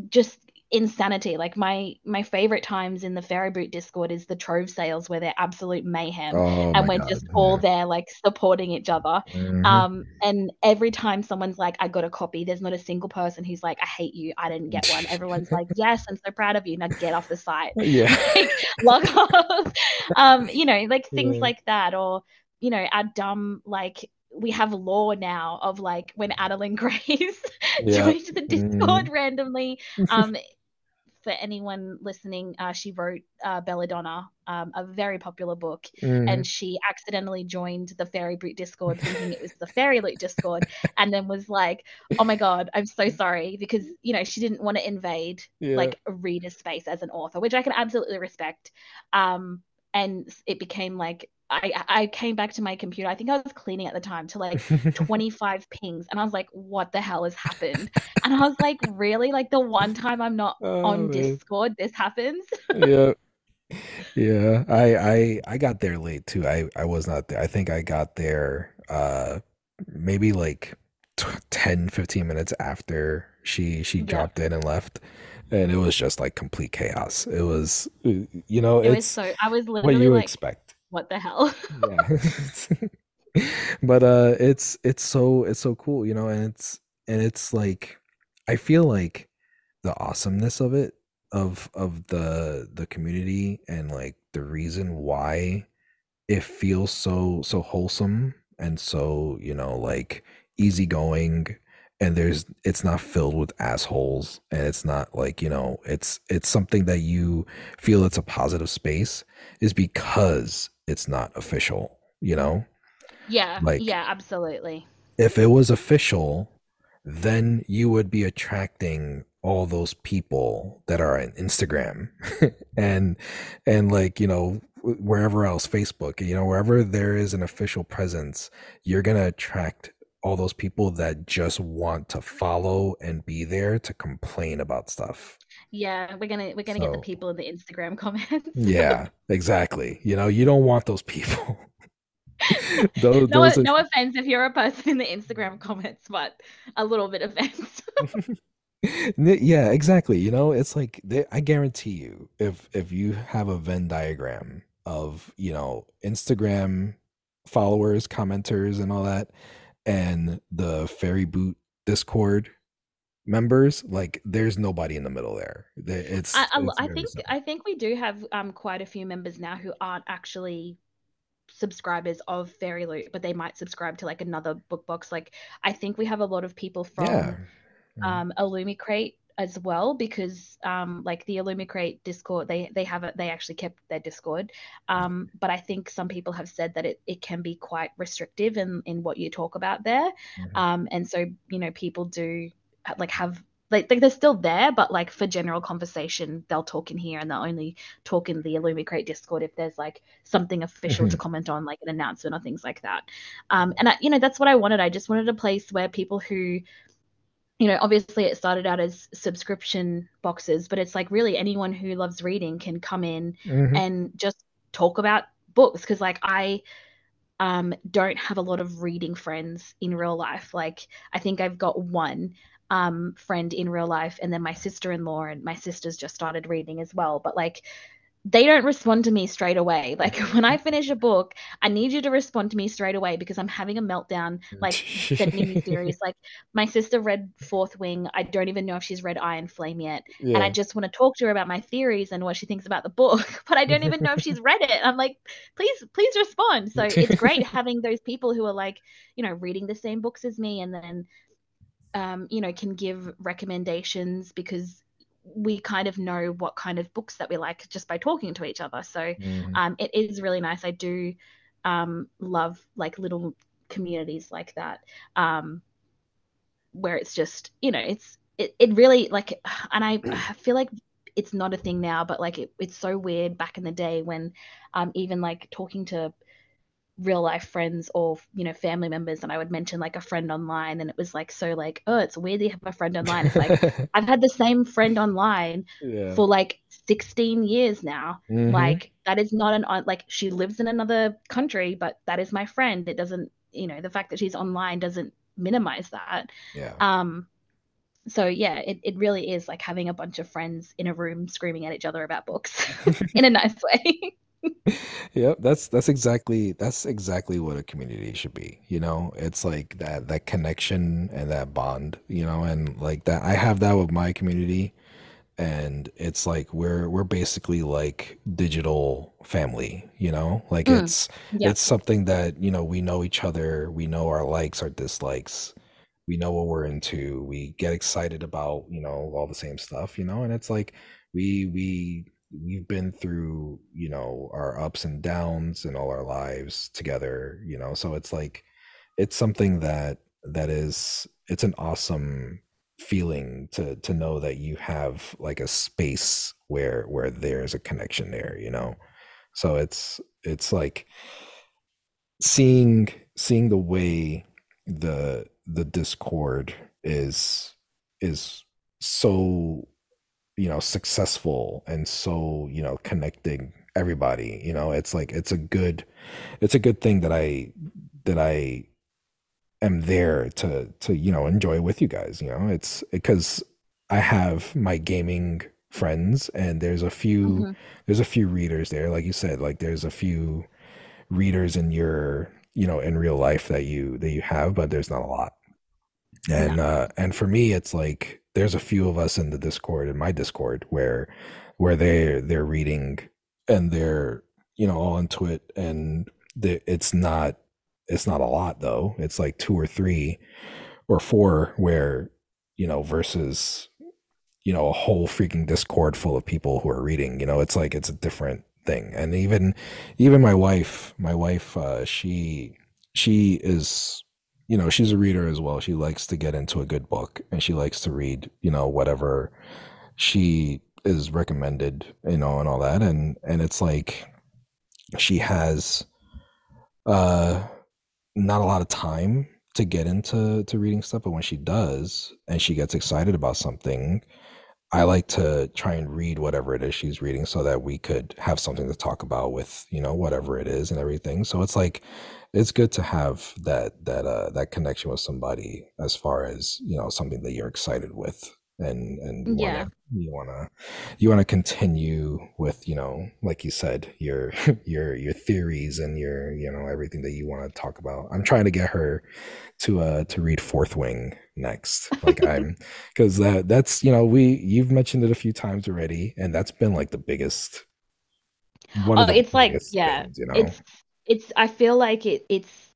just insanity like my my favorite times in the fairy boot discord is the trove sales where they're absolute mayhem Oh and we're God. just all yeah. there like supporting each other Mhm. um and every time someone's like i got a copy there's not a single person who's like i hate you i didn't get one everyone's like yes i'm so proud of you now get off the site yeah. like log off um you know like things Yeah. like that or you know our dumb like we have law now of like when Adalyn Grace Yeah. joined the. Discord randomly. Um, for anyone listening, uh, she wrote uh, Belladonna, um, a very popular book, Mhm. and she accidentally joined the Fairy Boot Discord thinking it was the Fairy Loot Discord, and then was like, "Oh my god, I'm so sorry," because you know she didn't want to invade yeah. like a reader space as an author, which I can absolutely respect. Um, and it became like I I came back to my computer. I think I was cleaning at the time to like 25 pings, and I was like, "What the hell has happened?" And I was like, "Really? Like the one time I'm not Oh, on man. Discord, this happens?" yeah yeah i i i got there late too i i was not there i think i got there uh maybe like t- 10 15 minutes after she she Yeah. dropped in and left and it was just like complete chaos it was you know It was it's so I was literally what you like, expect "What the hell?" yeah but uh it's it's so it's so cool you know and it's and it's like i feel like the awesomeness of it of of the the community and like the reason why it feels so so wholesome and so you know like easygoing and there's it's not filled with assholes and it's not like you know it's it's something that you feel it's a positive space is because it's not official you know yeah, Like- yeah, absolutely. if it was official, then you would be attracting all those people that are on Instagram and and like you know wherever else Facebook you know wherever there is an official presence you're going to attract all those people that just want to follow and be there to complain about stuff. Yeah, we're gonna we're gonna get the people in the Instagram comments. Yeah, exactly. You know, you don't want those people. those, no, those are- no offense if you're a person in the Instagram comments, but a little bit offense. Yeah exactly you know it's like they, i guarantee you if if you have a venn diagram of you know instagram followers commenters and all that and the fairy boot discord members like there's nobody in the middle there it's, I, I, it's I think simple. I think we do have um quite a few members now who aren't actually subscribers of Fairy Loot, but they might subscribe to like another book box. Like I think we have a lot of people from yeah Mhm. um Illumicrate as well because um like the Illumicrate Discord they they have it they actually kept their Discord um but I think some people have said that it, it can be quite restrictive in in what you talk about there Mhm. um and so you know people do like have like, like they're still there but like for general conversation they'll talk in here and they'll only talk in the Illumicrate Discord if there's like something official to comment on like an announcement or things like that um and I, you know that's what I wanted I just wanted a place where people who you know, obviously it started out as subscription boxes, but it's like really anyone who loves reading can come in Mhm. and just talk about books because like I um don't have a lot of reading friends in real life. Like I think I've got one um friend in real life and then my sister-in-law and my sister's just started reading as well, but like they don't respond to me straight away. Like when I finish a book, I need you to respond to me straight away because I'm having a meltdown. Like sending me theories. Like my sister read Fourth Wing. I don't even know if she's read Iron Flame yet, and I just want to talk to her about my theories and what she thinks about the book. But I don't even know if she's read it. I'm like, please, please respond. So it's great having those people who are like, you know, reading the same books as me, and then, um, you know, can give recommendations because we kind of know what kind of books that we like just by talking to each other. So Mhm. um, it is really nice. I do um, love like little communities like that, um, where it's just you know it's it, it really like, and I, I feel like it's not a thing now, but like it, it's so weird back in the day when um, even like talking to real life friends or you know family members and I would mention like a friend online. And it was like so like oh it's weird you have a friend online. It's like I've had the same friend online yeah. for like 16 years now. Mm-hmm. like that is not an like she lives in another country but that is my friend. It doesn't you know the fact that she's online doesn't minimize that. Yeah. Um so yeah it, it really is like having a bunch of friends in a room screaming at each other about books in a nice way yep that's that's exactly that's exactly what a community should be you know? It's like that that connection and that bond you know and like that i have that with my community and it's like we're we're basically like digital family you know? Like mm, it's yeah. it's something that you know we know each other we know our likes our dislikes we know what we're into we get excited about you know all the same stuff you know? And it's like we we we've been through you know our ups and downs in all our lives together you know so it's like it's something that that is it's an awesome feeling to to know that you have like a space where where there's a connection there you know? So it's it's like seeing seeing the way the the discord is is so you know successful and so you know connecting everybody you know it's like it's a good it's a good thing that i that i am there to to you know enjoy with you guys you know it's because i have my gaming friends and there's a few mm-hmm. there's a few readers there like you said like there's a few readers in your you know in real life that you that you have but there's not a lot and yeah. uh and for me it's like there's a few of us in the discord in my discord where where they they're reading and they're you know all into it. And the, it's not it's not a lot though. It's like two or three or four where you know versus you know a whole freaking discord full of people who are reading you know? It's like it's a different thing. And even even my wife my wife uh she she is you know, she's a reader as well. She likes to get into a good book and she likes to read, you know, whatever she is recommended, you know, and all that. And and it's like she has uh not a lot of time to get into to reading stuff, but when she does and she gets excited about something, I like to try and read whatever it is she's reading so that we could have something to talk about with, you know, whatever it is and everything. So it's like it's good to have that that uh that connection with somebody as far as you know something that you're excited with and and yeah wanna, you want to you want to continue with you know like you said your your your theories and your you know everything that you want to talk about. I'm trying to get her to uh to read fourth wing next. Like i'm because that that's you know we you've mentioned it a few times already and that's been like the biggest one oh it's like yeah things, you know? it's it's I feel like it it's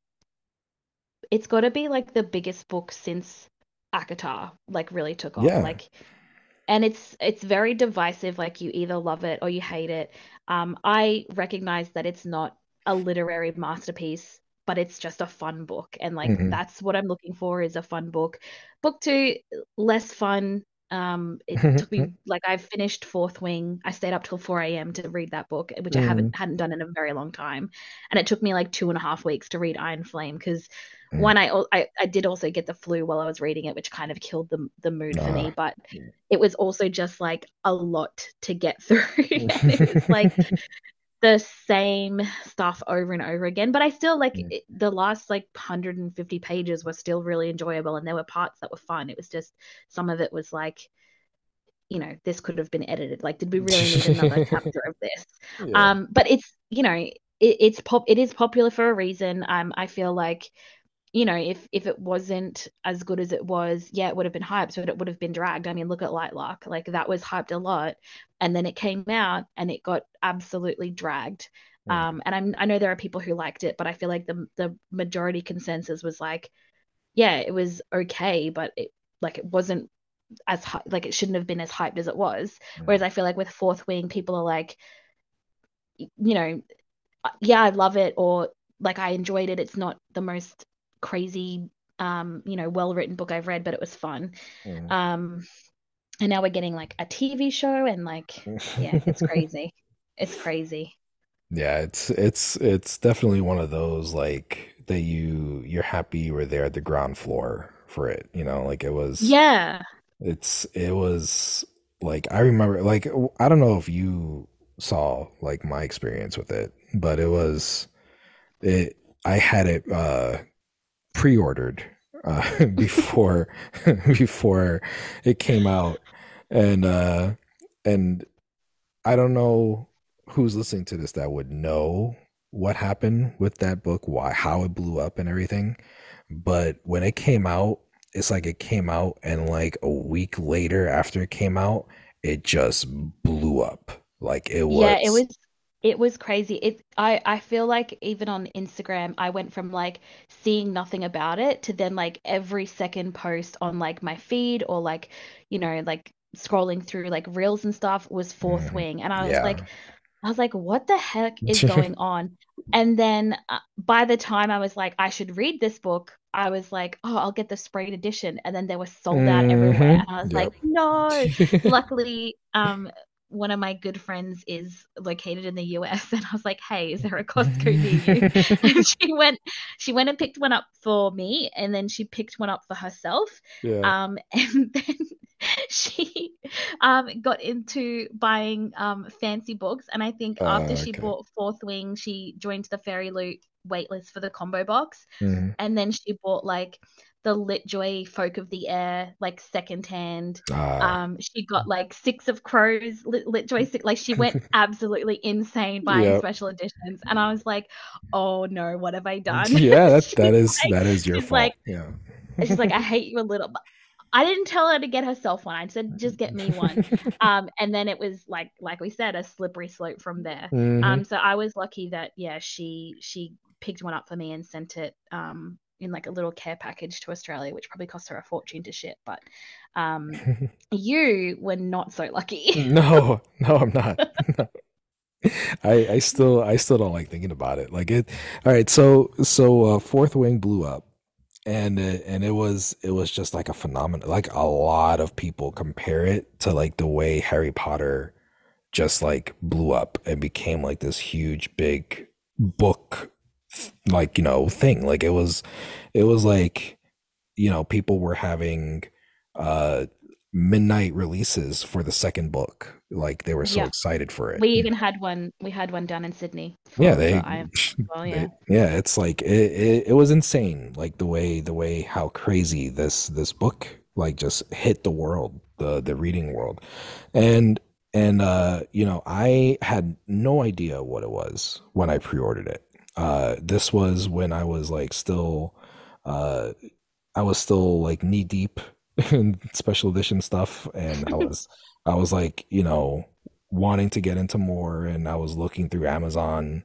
it's got to be like the biggest book since ACOTAR like really took off. Yeah. Like and it's it's very divisive like you either love it or you hate it. Um I recognize that it's not a literary masterpiece but it's just a fun book and like mm-hmm. that's what I'm looking for is a fun book. Book 2 less fun um, it took me like I finished Fourth Wing. I stayed up till four a.m. to read that book, which mm. I haven't mm. hadn't done in a very long time, and it took me like two and a half weeks to read Iron Flame because mm. one I, I I did also get the flu while I was reading it, which kind of killed the the mood for me. But it was also just like a lot to get through, and it was like the same stuff over and over again but i still like it, the last like 150 pages were still really enjoyable and there were parts that were fun. It was just some of it was like you know this could have been edited. Like did we really need another chapter of this? Yeah. um but it's you know it, it's pop it is popular for a reason. Um i feel like you know, if if it wasn't as good as it was, yeah, it would have been hyped, but it would have been dragged. I mean, look at Lightlark, like that was hyped a lot, and then it came out and it got absolutely dragged. Mm. Um, and I'm I know there are people who liked it, but I feel like the the majority consensus was like, yeah, it was okay, but it like it wasn't as like it shouldn't have been as hyped as it was. Mm. Whereas I feel like with Fourth Wing, people are like, you know, uh, yeah, I love it, or like I enjoyed it. It's not the most crazy um you know well written book i've read but it was fun mm. um and now we're getting like a tv show and like yeah it's crazy it's crazy Yeah, it's it's it's definitely one of those like that you you're happy you were there at the ground floor for it, you know, like it was Yeah. it's it was like I remember like I don't know if you saw like my experience with it, but it was it I had it uh pre-ordered uh before before it came out and uh and I don't know who's listening to this that would know what happened with that book, why, how it blew up and everything. But when it came out, it's like it came out and like a week later after it came out, it just blew up. Like it was. Yeah, it was, was it was crazy. It I I feel like even on Instagram, I went from like seeing nothing about it to then like every second post on like my feed or like, you know, like scrolling through like reels and stuff was Fourth mm, Wing. And I was yeah. like I was like, what the heck is going on? And then uh, by the time I was like, I should read this book, I was like, oh, I'll get the sprayed edition. And then they were sold out everywhere. hmm And I was like, no. Luckily, um, one of my good friends is located in the US and I was like, "Hey, is there a Costco near you?" And she went she went and picked one up for me and then she picked one up for herself. Yeah. Um and then she um got into buying um fancy books and I think after Uh, she okay. bought Fourth Wing, she joined the Fairy Loot waitlist for the combo box hmm and then she bought like the Litjoy Folk of the Air like secondhand. Uh, Um, she got like six of Crows, Lit, Litjoy six, like she went absolutely insane buying yep. special editions, and I was like, "Oh no, what have I done?" Yeah, that that is like, that is your she's like, fault. Yeah. she's like, "I hate you a little." But I didn't tell her to get herself one. I said, "Just get me one." Um, and then it was like, like we said, a slippery slope from there. hmm Um, so I was lucky that yeah, she she picked one up for me and sent it um in like a little care package to Australia, which probably cost her a fortune to ship. But um, you were not so lucky. No, no, I'm not. I I still I still don't like thinking about it. Like it. All right, so so uh, Fourth Wing blew up, and it, and it was it was just like a phenomenon. Like a lot of people compare it to like the way Harry Potter just like blew up and became like this huge big book like you know thing. Like it was it was like you know people were having uh midnight releases for the second book. Like they were so yeah, excited for it. we even had one. We had one down in Sydney Yeah, they, Well, yeah. they yeah, it's like it, it it was insane like the way the way how crazy this this book like just hit the world, the the reading world. And and uh you know, I had no idea what it was when I pre-ordered it. Uh this was when I was like still uh I was still like knee deep in special edition stuff and I was I was like, you know, wanting to get into more and I was looking through Amazon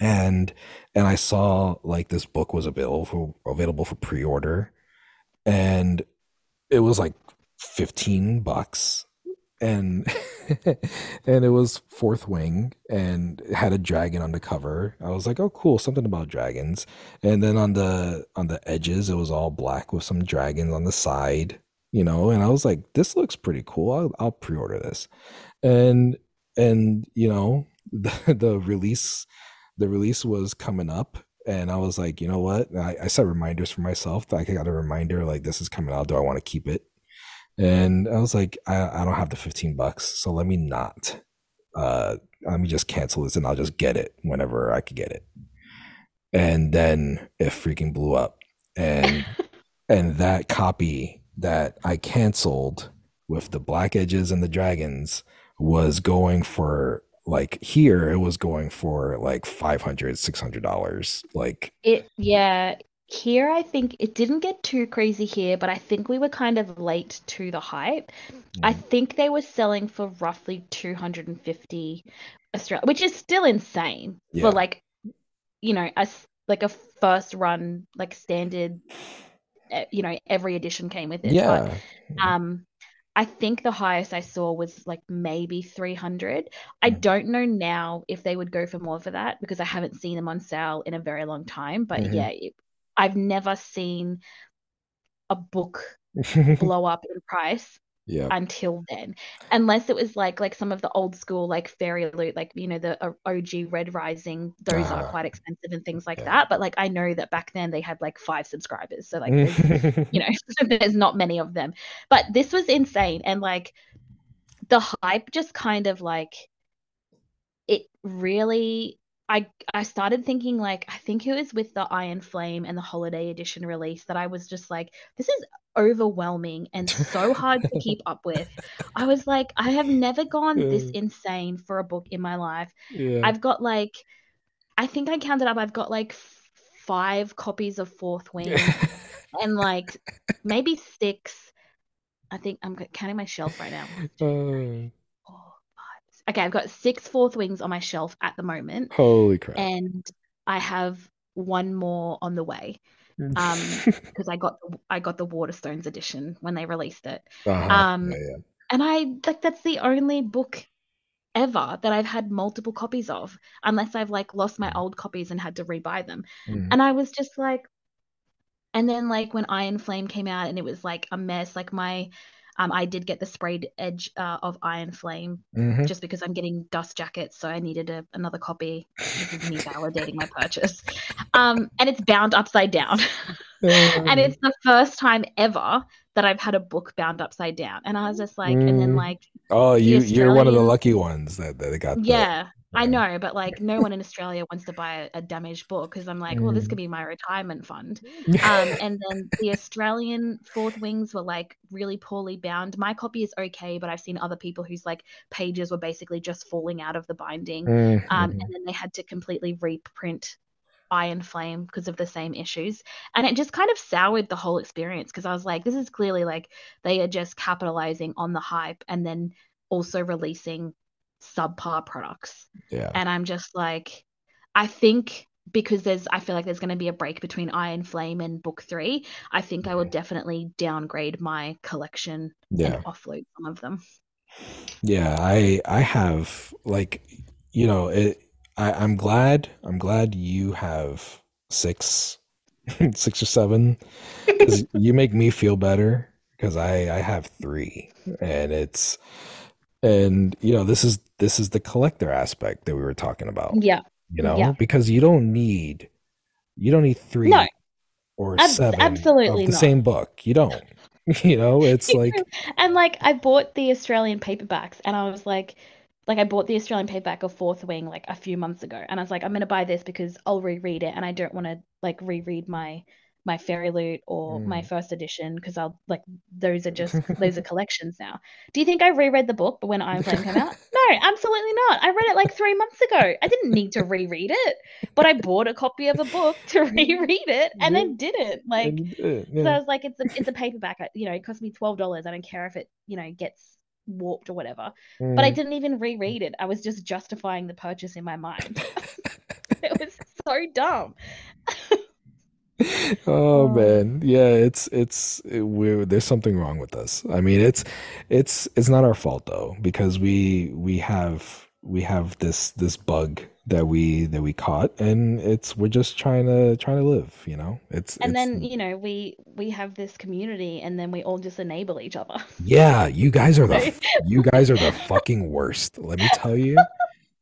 and and I saw like this book was available for available for pre-order and it was like 15 bucks and and it was Fourth Wing and had a dragon on the cover. I was like, "Oh cool, something about dragons." And then on the on the edges it was all black with some dragons on the side, you know, and I was like, "This looks pretty cool. I'll, I'll pre-order this." And and you know, the the release the release was coming up and I was like, you know what? I, I set reminders for myself. I got a reminder like this is coming out. Do I want to keep it? And I was like, I, I don't have the 15 bucks, so let me not. Uh, let me just cancel this and I'll just get it whenever I could get it. And then it freaking blew up. And and that copy that I canceled with the black edges and the dragons was going for like here it was going for like 500 600 dollars like It, yeah, here I think it didn't get too crazy here, but I think we were kind of late to the hype. I mm, think they were selling for roughly 250 Australia, which is still insane for like, you know, a like a first run like standard, eh, you know, every edition came with it. But yeah um I think the highest I saw was like maybe 300. I mm-hmm. don't know now if they would go for more for that because I haven't seen them on sale in a very long time. But Mm-hmm. yeah, it, I've never seen a book blow up in price Yeah. until then unless it was like like some of the old school like fairy loot like you know the uh, og red rising those are Ah, quite expensive and things like yeah. that but like i know that back then they had like five subscribers so like you know there's not many of them but this was insane and like the hype just kind of like it really I I started thinking like I think it was with the Iron Flame and the holiday edition release that I was just like this is overwhelming and so hard to keep up with. I was like I have never gone this insane for a book in my life. yeah. I've got like I think I counted up I've got like f- 5 copies of Fourth Wing and like maybe 6 I think I'm counting my shelf right now. Five. Okay, I've got six fourth wings on my shelf at the moment, holy crap. and I have one more on the way um, because I got the, I got the Waterstones edition when they released it, Uh-huh, um, yeah, yeah. and I like that's the only book ever that I've had multiple copies of, unless I've like lost my Mm. old copies and had to rebuy them. Mhm. And I was just like, and then like when Iron Flame came out and it was like a mess, like my um, I did get the sprayed edge uh, of Iron Flame Mhm. just because I'm getting dust jackets, so I needed a, another copy. This is me validating my purchase. Um, and it's bound upside down. and it's the first time ever that I've had a book bound upside down. And I was just like, and then Mm. like, oh, you you're one of the lucky ones that that got. yeah, I know, but like, no one in Australia wants to buy a, a damaged book because I'm like, well, this Mm. could be my retirement fund. Um, and then the Australian Fourth Wings were like really poorly bound. My copy is okay, but I've seen other people whose like pages were basically just falling out of the binding. Mm, Um, and then they had to completely reprint Iron Flame because of the same issues. And it just kind of soured the whole experience because I was like, this is clearly like they are just capitalizing on the hype and then also releasing subpar products. yeah. And I'm just like, I think because there's, I feel like there's going to be a break between Iron Flame and Book Three. I think I will mm-hmm. definitely downgrade my collection Yeah. and offload some of them. Yeah, I I have like you know it I, I'm glad I'm glad you have six six or seven 'cause you make me feel better because I I have three and it's and you know this is this is the collector aspect that we were talking about Yeah. you know yeah. because you don't need you don't need three No. or Ab- seven absolutely of the not. same book you don't you know it's like and like I bought the Australian paperbacks and I was like like I bought the Australian paperback of Fourth Wing like a few months ago and I was like I'm going to buy this because I'll reread it and I don't want to like reread my my Fairy Loot or my Mm. first edition because I'll like those are just those are collections now. Do you think I reread the book when Iron Flame came out? No, absolutely not. I read it like 3 months ago. I didn't need to reread it, but I bought a copy of a book to reread it and then didn't. Like and, uh, so. I was like, it's a it's a paperback. You know, it cost me twelve dollars. I don't care if it you know gets warped or whatever. But I Mm. didn't even reread it. I was just justifying the purchase in my mind. it was so dumb. Oh Oh. man, yeah, it's it's it, we're there's something wrong with us. I mean, it's it's it's not our fault though because we we have we have this this bug that we that we caught and it's we're just trying to trying to live, you know. It's And it's then you know we we have this community, and then we all just enable each other. yeah, you guys are the you guys are the fucking worst. Let me tell you.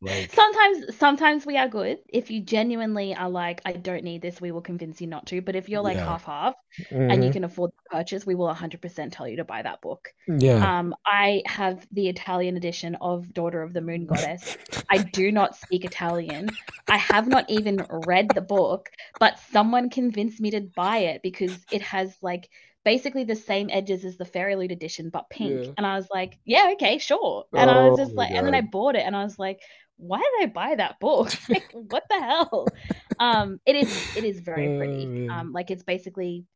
Like Sometimes sometimes we are good. If you genuinely are like, I don't need this, we will convince you not to. But if you're like Yeah. half half and you mhm, can afford the purchase, we will 100% tell you to buy that book. yeah. Um, I have the Italian edition of Daughter of the Moon Goddess. I do not speak Italian. I have not even read the book, but someone convinced me to buy it because it has like basically the same edges as the Fairy Loot edition, but pink. Yeah. And I was like, yeah, okay, sure. And I was Oh just like, and then I bought it and I was like, why did I buy that book? like, what the hell? Um, it is it is very Oh, pretty. Um, like it's basically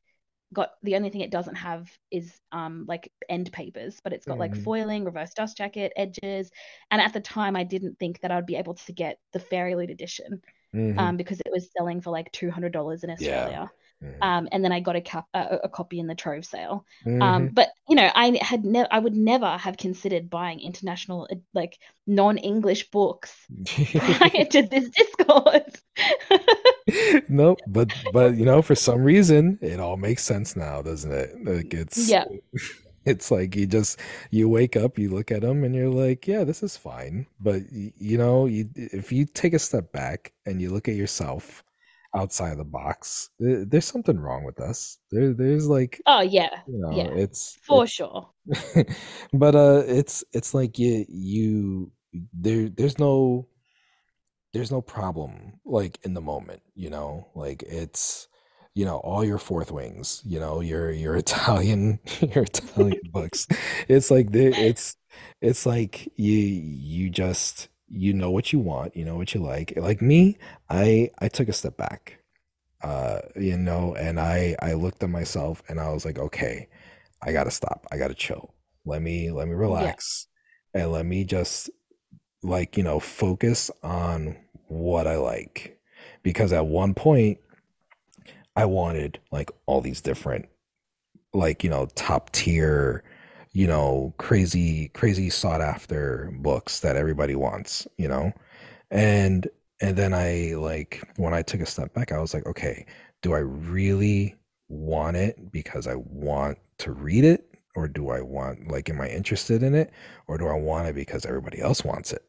got the only thing it doesn't have is um like end papers, but it's got like Mhm. foiling, reverse dust jacket, edges. And at the time, I didn't think that I'd be able to get the Fairy Loot edition Mhm, um because it was selling for like two hundred dollars in Yeah. Mhm, Um, and then I got a cap a, a copy in the Trove sale. mhm. Um, but you know, I had never, I would never have considered buying international uh, like non-English books prior to this Discord. Nope, but but you know, for some reason, it all makes sense now, doesn't it? Like it's Yeah. it's like you just you wake up, you look at them, and you're like, yeah, this is fine. But you know, you if you take a step back and you look at yourself outside of the box, there, there's something wrong with us. There, there's like, Oh yeah, you know, yeah, it's for it's, sure. but uh, it's it's like you you there there's no there's no problem like in the moment, you know, like it's you know all your fourth wings, you know your your Italian your Italian books. It's like it's it's like you you just you know what you want, you know what you like. Like me, I I took a step back, uh, you know, and I I looked at myself and I was like, okay, I gotta stop, I gotta chill. Let me let me Yeah, relax and let me just like, you know, focus on what I like. Because at one point, I wanted like all these different, like, you know, top tier, you know, crazy, crazy sought after books that everybody wants, you know? And, and then I like, when I took a step back, I was like, okay, do I really want it because I want to read it? Or do I want, like, am I interested in it? Or do I want it because everybody else wants it?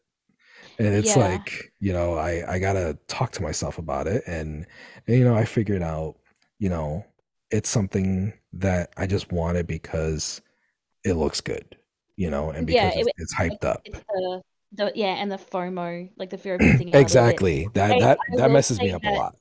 And it's yeah, like, you know, I I gotta talk to myself about it and, and you know, I figured out, you know, it's something that I just wanted because it looks good, you know, and yeah. because It, it's, it's hyped up. it's the the yeah, and the FOMO, like the fear of missing out. Exactly. That that I that messes me up a lot.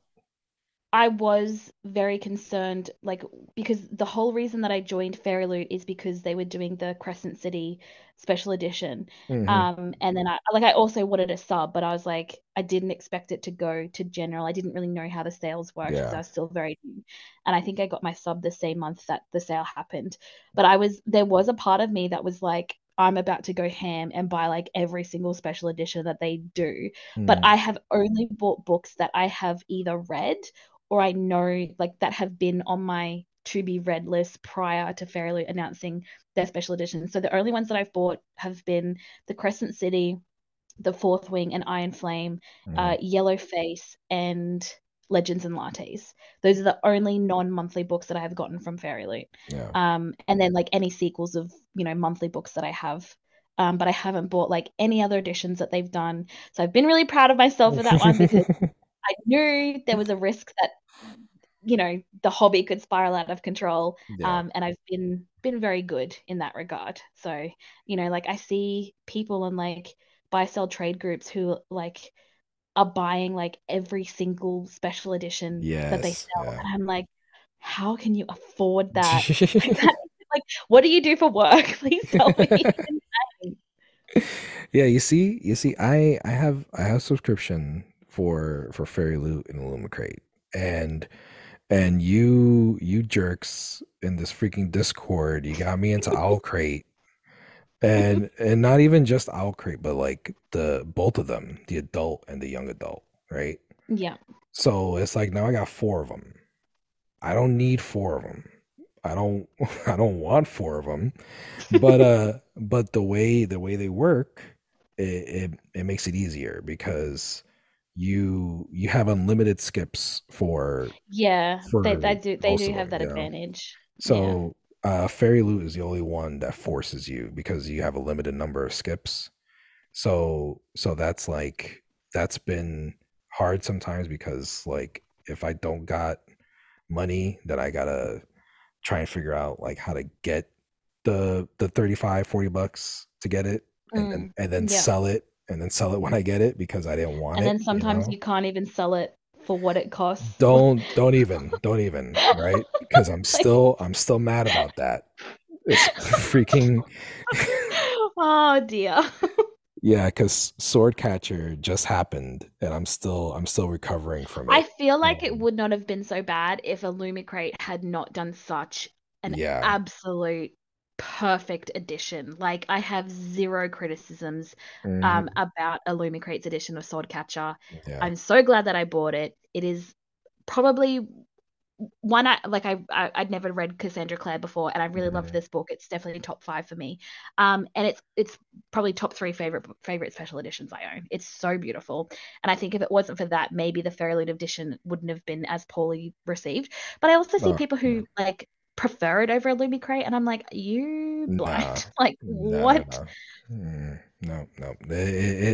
I was very concerned, like, because the whole reason that I joined Fairy Loot is because they were doing the Crescent City special edition. hmm Um, and then I like I also wanted a sub, but I was like, I didn't expect it to go to general. I didn't really know how the sales worked because I was still very new. And I think I got my sub the same month that the sale happened. But I was there was a part of me that was like, I'm about to go ham and buy like every single special edition that they do. But Mm. I have only bought books that I have either read or I know like that have been on my to be read list prior to Fairyloot announcing their special edition. So the only ones that I've bought have been the Crescent City, the Fourth Wing, and Iron Flame, uh, Mm. Yellow Face, and Legends and Lattes. Those are the only non-monthly books that I have gotten from Fairyloot. Yeah. Um, and then like any sequels of you know monthly books that I have. Um, but I haven't bought like any other editions that they've done. So I've been really proud of myself for that one because I knew there was a risk that you know the hobby could spiral out of control Yeah. um, and i've been been very good in that regard. So you know like i see people in like buy sell trade groups who like are buying like every single special edition that they sell Yeah. and i'm like how can you afford that? Like that like what do you do for work? Please tell me. Yeah, you see, you see, I I have I have subscription for for Fairy Loot and Illumicrate, and and you you jerks in this freaking Discord, you got me into Owlcrate, and and not even just Owlcrate, but like the both of them, the adult and the young adult, right? yeah So it's like now I got four of them. I don't need four of them. I don't I don't want four of them. But uh but the way the way they work it, it it makes it easier because you you have unlimited skips for yeah they, for they do they do have that you know. advantage yeah So uh Fairy Loot is the only one that forces you because you have a limited number of skips. So so that's like that's been hard sometimes because like if I don't got money, then I gotta try and figure out like how to get the the 35 40 bucks to get it and then Mm, and then yeah sell it and then sell it when I get it because I didn't want And it, then you sometimes know? you can't even sell it for what it costs. Don't don't even don't even, right? Because I'm still I'm still mad about that. It's freaking oh dear. yeah, because Swordcatcher just happened and I'm still I'm still recovering from it. I feel like it Um, would not have been so bad if Illumicrate had not done such an yeah. absolute perfect edition. Like I have zero criticisms um hmm about Illumicrate's edition of Swordcatcher. Yeah. I'm so glad that I bought it. It is probably one I like I, I I'd never read Cassandra Clare before and I really loved hmm this book. It's definitely top five for me. Um and it's it's probably top three favorite favorite special editions I own. It's so beautiful. And I think if it wasn't for that, maybe the Fairyloot edition wouldn't have been as poorly received. But I also see Oh, people who like prefer it over Illumicrate, and I'm like, you blind? Nah, like no, what? no, Mm, no, no. I- I-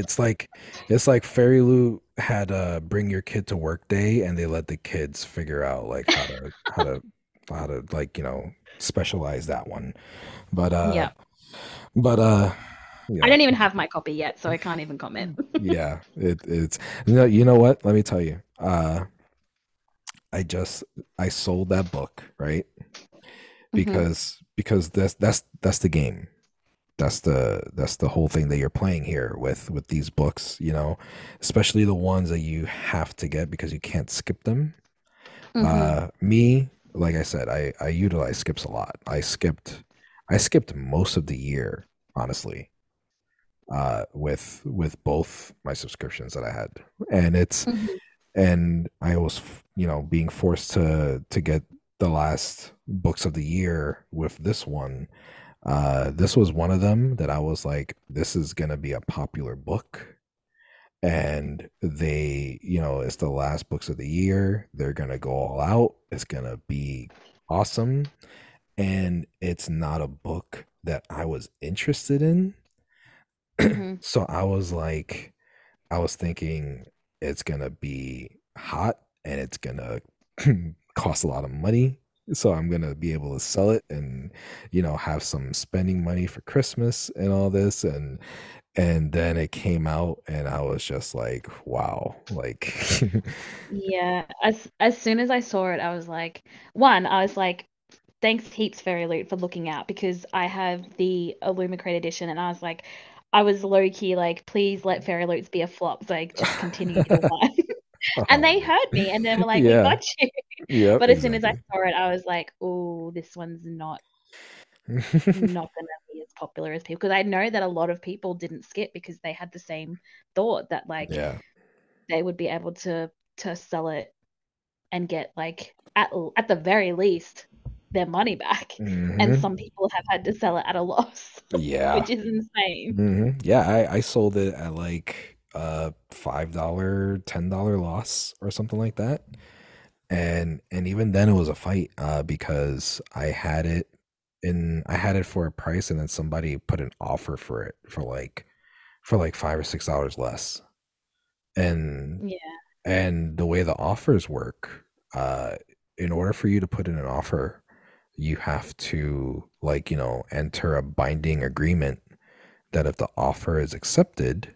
it's like it's like Fairy Loot had a bring your kid to work day, and they let the kids figure out like how to how to how to like you know specialize that one. But uh, Yeah. but uh, I don't even have my copy yet, so I can't even comment. yeah. It it's you know you know what? Let me tell you. Uh, I just I sold that book right Mhm. because because that's that's that's the game that's the that's the whole thing that you're playing here with with these books you know especially the ones that you have to get because you can't skip them Mhm. uh me like i said i i utilize skips a lot i skipped i skipped most of the year honestly uh with with both my subscriptions that i had and it's Mhm. and I was, you know, being forced to to get the last books of the year with this one. Uh, this was one of them that I was like, this is gonna be a popular book, and they, you know, it's the last books of the year. They're gonna go all out. It's gonna be awesome, and it's not a book that I was interested in. Mhm. So I was like, I was thinking it's gonna be hot and it's gonna cost a lot of money. So I'm gonna be able to sell it and you know have some spending money for Christmas and all this and and then it came out and I was just like, wow, like Yeah, as as soon as I saw it, I was like, one, I was like, thanks heaps Fairy Loot for looking out because I have the Illumicrate edition, and I was like, I was low key like, please let Fairy Loots be a flop, so I just continue to one. And they heard me, and they were like, we got you. yep, But as soon as I saw it, I was like, oh, this one's not not gonna be as popular as people because I know that a lot of people didn't skip because they had the same thought that like yeah. they would be able to to sell it and get like at at the very least their money back. And hmm some people have had to sell it at a loss, Yeah. which is insane. hmm Yeah, I, I sold it at like a five dollar, ten dollar loss or something like that. And and even then it was a fight uh because I had it in I had it for a price and then somebody put an offer for it for like for like five or six dollars less. And Yeah. and the way the offers work, uh in order for you to put in an offer, you have to like, you know, enter a binding agreement that if the offer is accepted,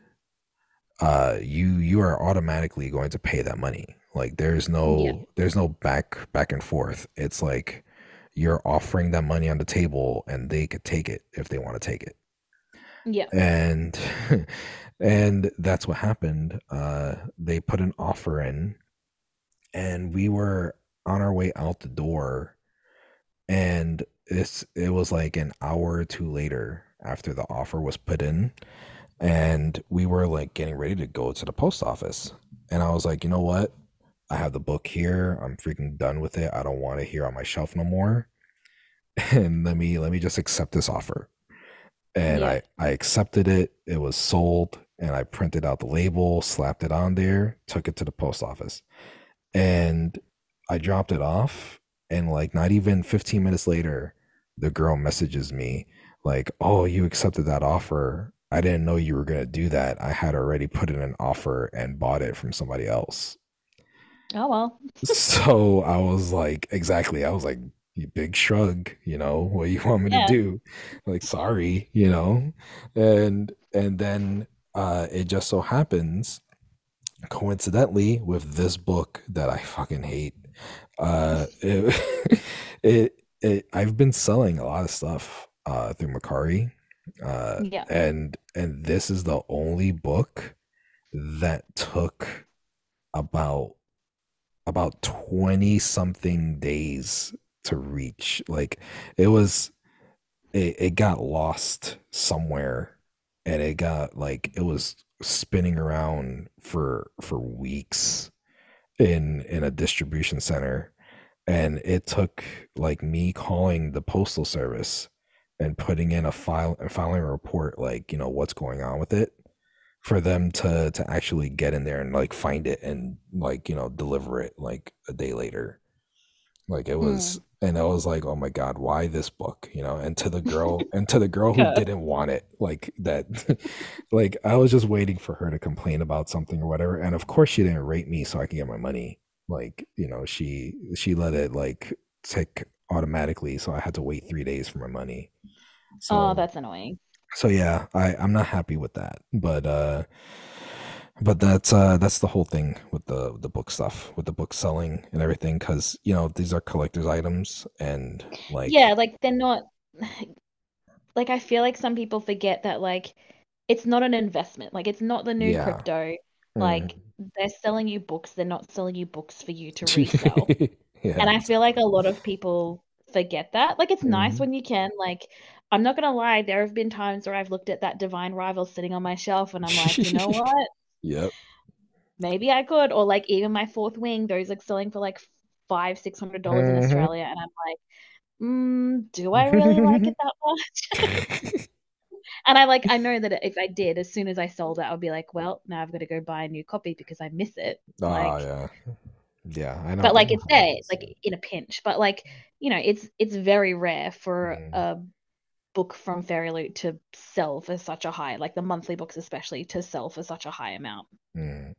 uh you you are automatically going to pay that money. Like there's Yeah. no there's no back back and forth. It's like you're offering that money on the table and they could take it if they want to take it. Yeah. And and that's what happened. Uh they put an offer in and we were on our way out the door and it's it was like an hour or two later after the offer was put in and we were like getting ready to go to the post office. And i was like you know what? I have the book here. I'm freaking done with it. I don't want it here on my shelf no more. And let me let me just accept this offer. And Yeah. i i accepted it. It was sold and i printed out the label slapped it on there took it to the post office. And i dropped it off and like not even 15 minutes later the girl messages me like oh you accepted that offer i didn't know you were going to do that. I had already put in an offer and bought it from somebody else. Oh well. so i was like exactly. I was like you big shrug you know what you want me to do? Like sorry you know? And and then uh it just so happens coincidentally with this book that i fucking hate uh it, it, it i've been selling a lot of stuff uh through Mercari uh Yeah. and and this is the only book that took about about 20 something days to reach like it was it, it got lost somewhere and it got like it was spinning around for for weeks in in a distribution center and it took like me calling the postal service and putting in a file and filing a report like you know what's going on with it for them to to actually get in there and like find it and like you know deliver it like a day later like it was mm. and I was like, "Oh my god, why this book?" You know, and to the girl, and to the girl who Yeah. didn't want it, like that, like I was just waiting for her to complain about something or whatever, and of course she didn't rate me so I could get my money. Like, you know, she she let it like tick automatically, so I had to wait three days for my money. Oh, that's annoying. so yeah, I I'm not happy with that, but uh. But that's uh that's the whole thing with the the book stuff, with the book selling and everything, because you know these are collector's items, and like Yeah, like they're not like I feel like some people forget that like it's not an investment. Like it's not the new yeah, crypto. mm. Like they're selling you books, they're not selling you books for you to resell. Yeah, And I feel like a lot of people forget that. Like it's nice mhm. when you can. Like I'm not gonna lie, there have been times where I've looked at that Divine Rival sitting on my shelf and I'm like, you know what? Yep. Maybe I could. Or like even my Fourth Wing, those are selling for like five, six hundred dollars in Mhm. Australia, and I'm like, mm, do I really like it that much? And I like I know that if I did, as soon as I sold it, I would be like, well, now I've got to go buy a new copy because I miss it. Oh Like, yeah, yeah. I know. but like it's there, is. like in a pinch. But like, you know, it's it's very rare for Mm, a book from Fairy Loot to sell for such a high, like the monthly books especially, to sell for such a high amount. mm.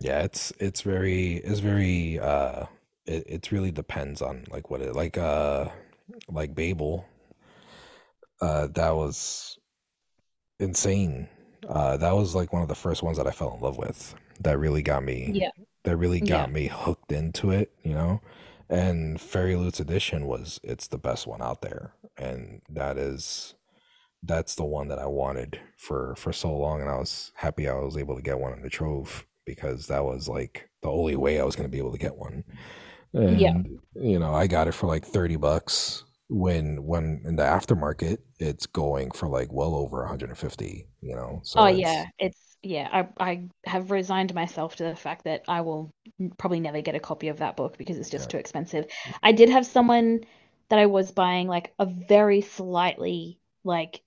Yeah, it's it's very it's very uh it it really depends on like what it like uh like Babel uh that was insane. Uh that was like one of the first ones that I fell in love with. That really got me Yeah, that really yeah. got me hooked into it, you know? And Fairy Loot's edition was it's the best one out there. And that is that's the one that I wanted for for so long and I was happy I was able to get one in the trove because that was like the only way I was going to be able to get one. Yeah. You know, I got it for like 30 bucks when when in the aftermarket it's going for like well over 150, you know. so Oh So yeah, it's it's yeah, I I have resigned myself to the fact that I will probably never get a copy of that book because it's yeah. just too expensive. I did have someone that I was buying like a very slightly like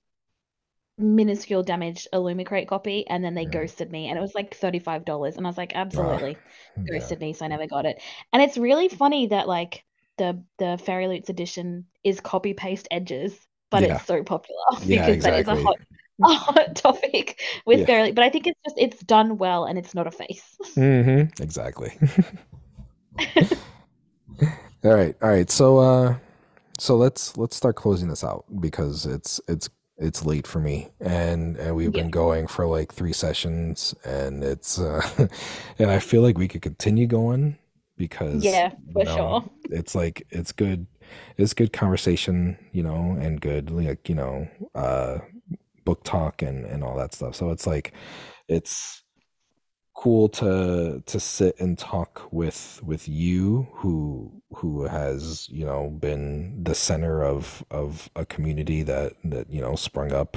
minuscule damaged Illumicrate copy and then they yeah. ghosted me and it was like $35 and I was like absolutely yeah. ghosted me so I never got it. And it's really funny that like the the Fairy Loots edition is copy paste edges, but Yeah. it's so popular Yeah, because that is a hot hot topic with Yeah. Fairy But I think it's just it's done well and it's not a face. hmm Exactly. All right. All right. So uh so let's let's start closing this out because it's it's it's late for me and and we've Yeah. been going for like three sessions and it's uh and I feel like we could continue going because Yeah, you for know sure. it's like it's good it's good conversation you know and good like you know uh book talk and and all that stuff. So it's like it's cool to to sit and talk with with you who who has you know been the center of of a community that that you know sprung up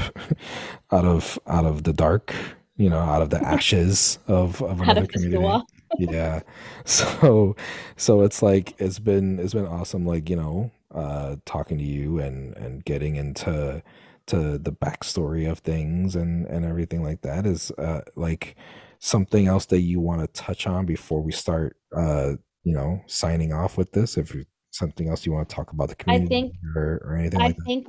out of out of the dark you know out of the ashes of of another of community. yeah. So so it's like it's been it's been awesome like you know uh talking to you and and getting into to the backstory of things and and everything like that is uh like something else that you want to touch on before we start uh you know signing off with this if something else you want to talk about the I community think or, or anything I like that think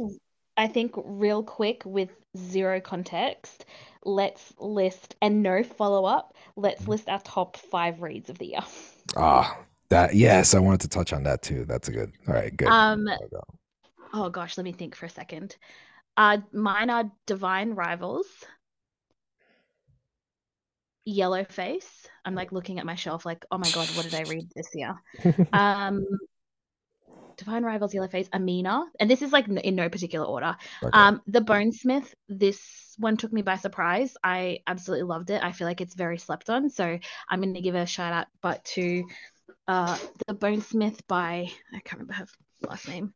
I think real quick with zero context, let's list and no follow up, let's list our top five reads of the year. ah that yes i wanted to touch on that too that's a good all right good Um, go. oh gosh, let me think for a second. Uh, mine are Divine Rivals, Yellowface. I'm like looking at my shelf, like, oh my God, what did I read this year? Um, Divine Rivals, Yellowface, Amina, and this is like in no particular order. okay Um, The Bonesmith, this one took me by surprise. I absolutely loved it. I feel like it's very slept on, so I'm going to give a shout out, but to uh, The Bonesmith by I can't remember her last name,